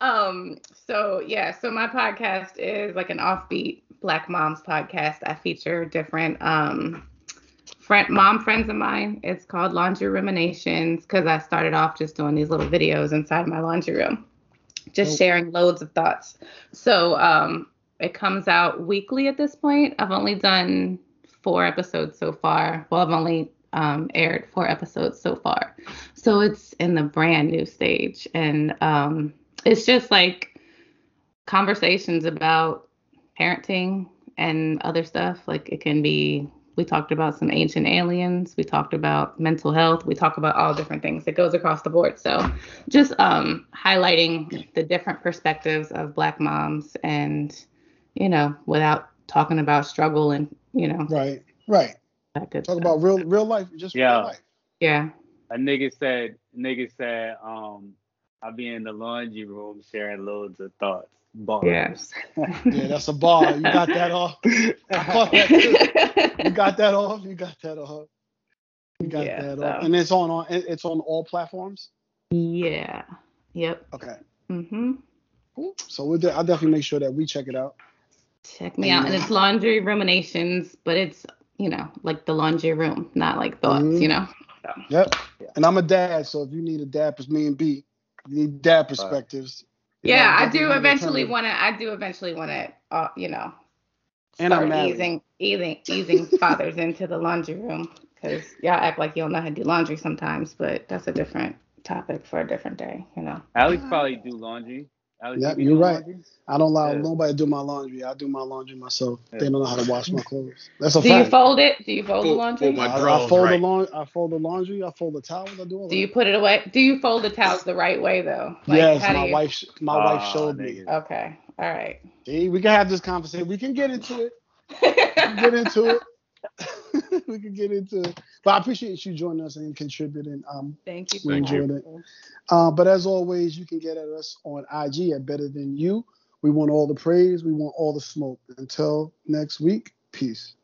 um, so yeah, so my podcast is like an offbeat Black moms podcast. I feature different um friend mom friends of mine. It's called Laundry Ruminations because I started off just doing these little videos inside my laundry room just sharing loads of thoughts. So um, it comes out weekly at this point. I've only done four episodes so far. Well, I've only um, aired four episodes so far. So it's in the brand new stage. And um, it's just like conversations about parenting and other stuff. Like it can be we talked about some ancient aliens. We talked about mental health. We talk about all different things. It goes across the board. So just um, highlighting the different perspectives of Black moms, and you know, without talking about struggle and you know. Right. Right. Talk stuff. about real real life, just yeah. real life. Yeah. A nigga said, nigga said, um, I'll be in the laundry room sharing loads of thoughts. Bars. Yes. yeah, that's a bar. You got that off. that you got that off. You got that off. You got yeah, that so. off. And it's on, on it's on all platforms. Yeah. Yep. Okay. Mhm. Cool. So we'll de- I'll definitely make sure that we check it out. Check me out, and it's laundry ruminations, but it's you know like the laundry room, not like thoughts. Mm-hmm. You know. So. Yep. Yeah. And I'm a dad, so if you need a dad, it's me and B, you need dad perspectives. Yeah, I do eventually want to. I do eventually want to. Uh, you know, and I'm easing easing easing fathers into the laundry room because y'all act like you don't know how to do laundry sometimes, but that's a different topic for a different day. You know. Alex probably do laundry. Alex, yeah, you are right. Laundry? I don't allow yeah. nobody to do my laundry. I do my laundry myself. Yeah. They don't know how to wash my clothes. That's a do fact. Do you fold it? Do you fold, fold the laundry? Fold I, I, fold right. the laundry. I fold the laundry. I fold the towels. I do all Do you put it away? Do you fold the towels the right way though? Like, yes, my you... wife. My oh, wife ah, showed me. Okay. All right. See, we can have this conversation. We can get into it. get into it. we can get into it. But I appreciate you joining us and contributing. Um, Thank you. we Thank enjoyed it. Uh, but as always, you can get at us on IG at Better Than You. We want all the praise. We want all the smoke. Until next week, peace.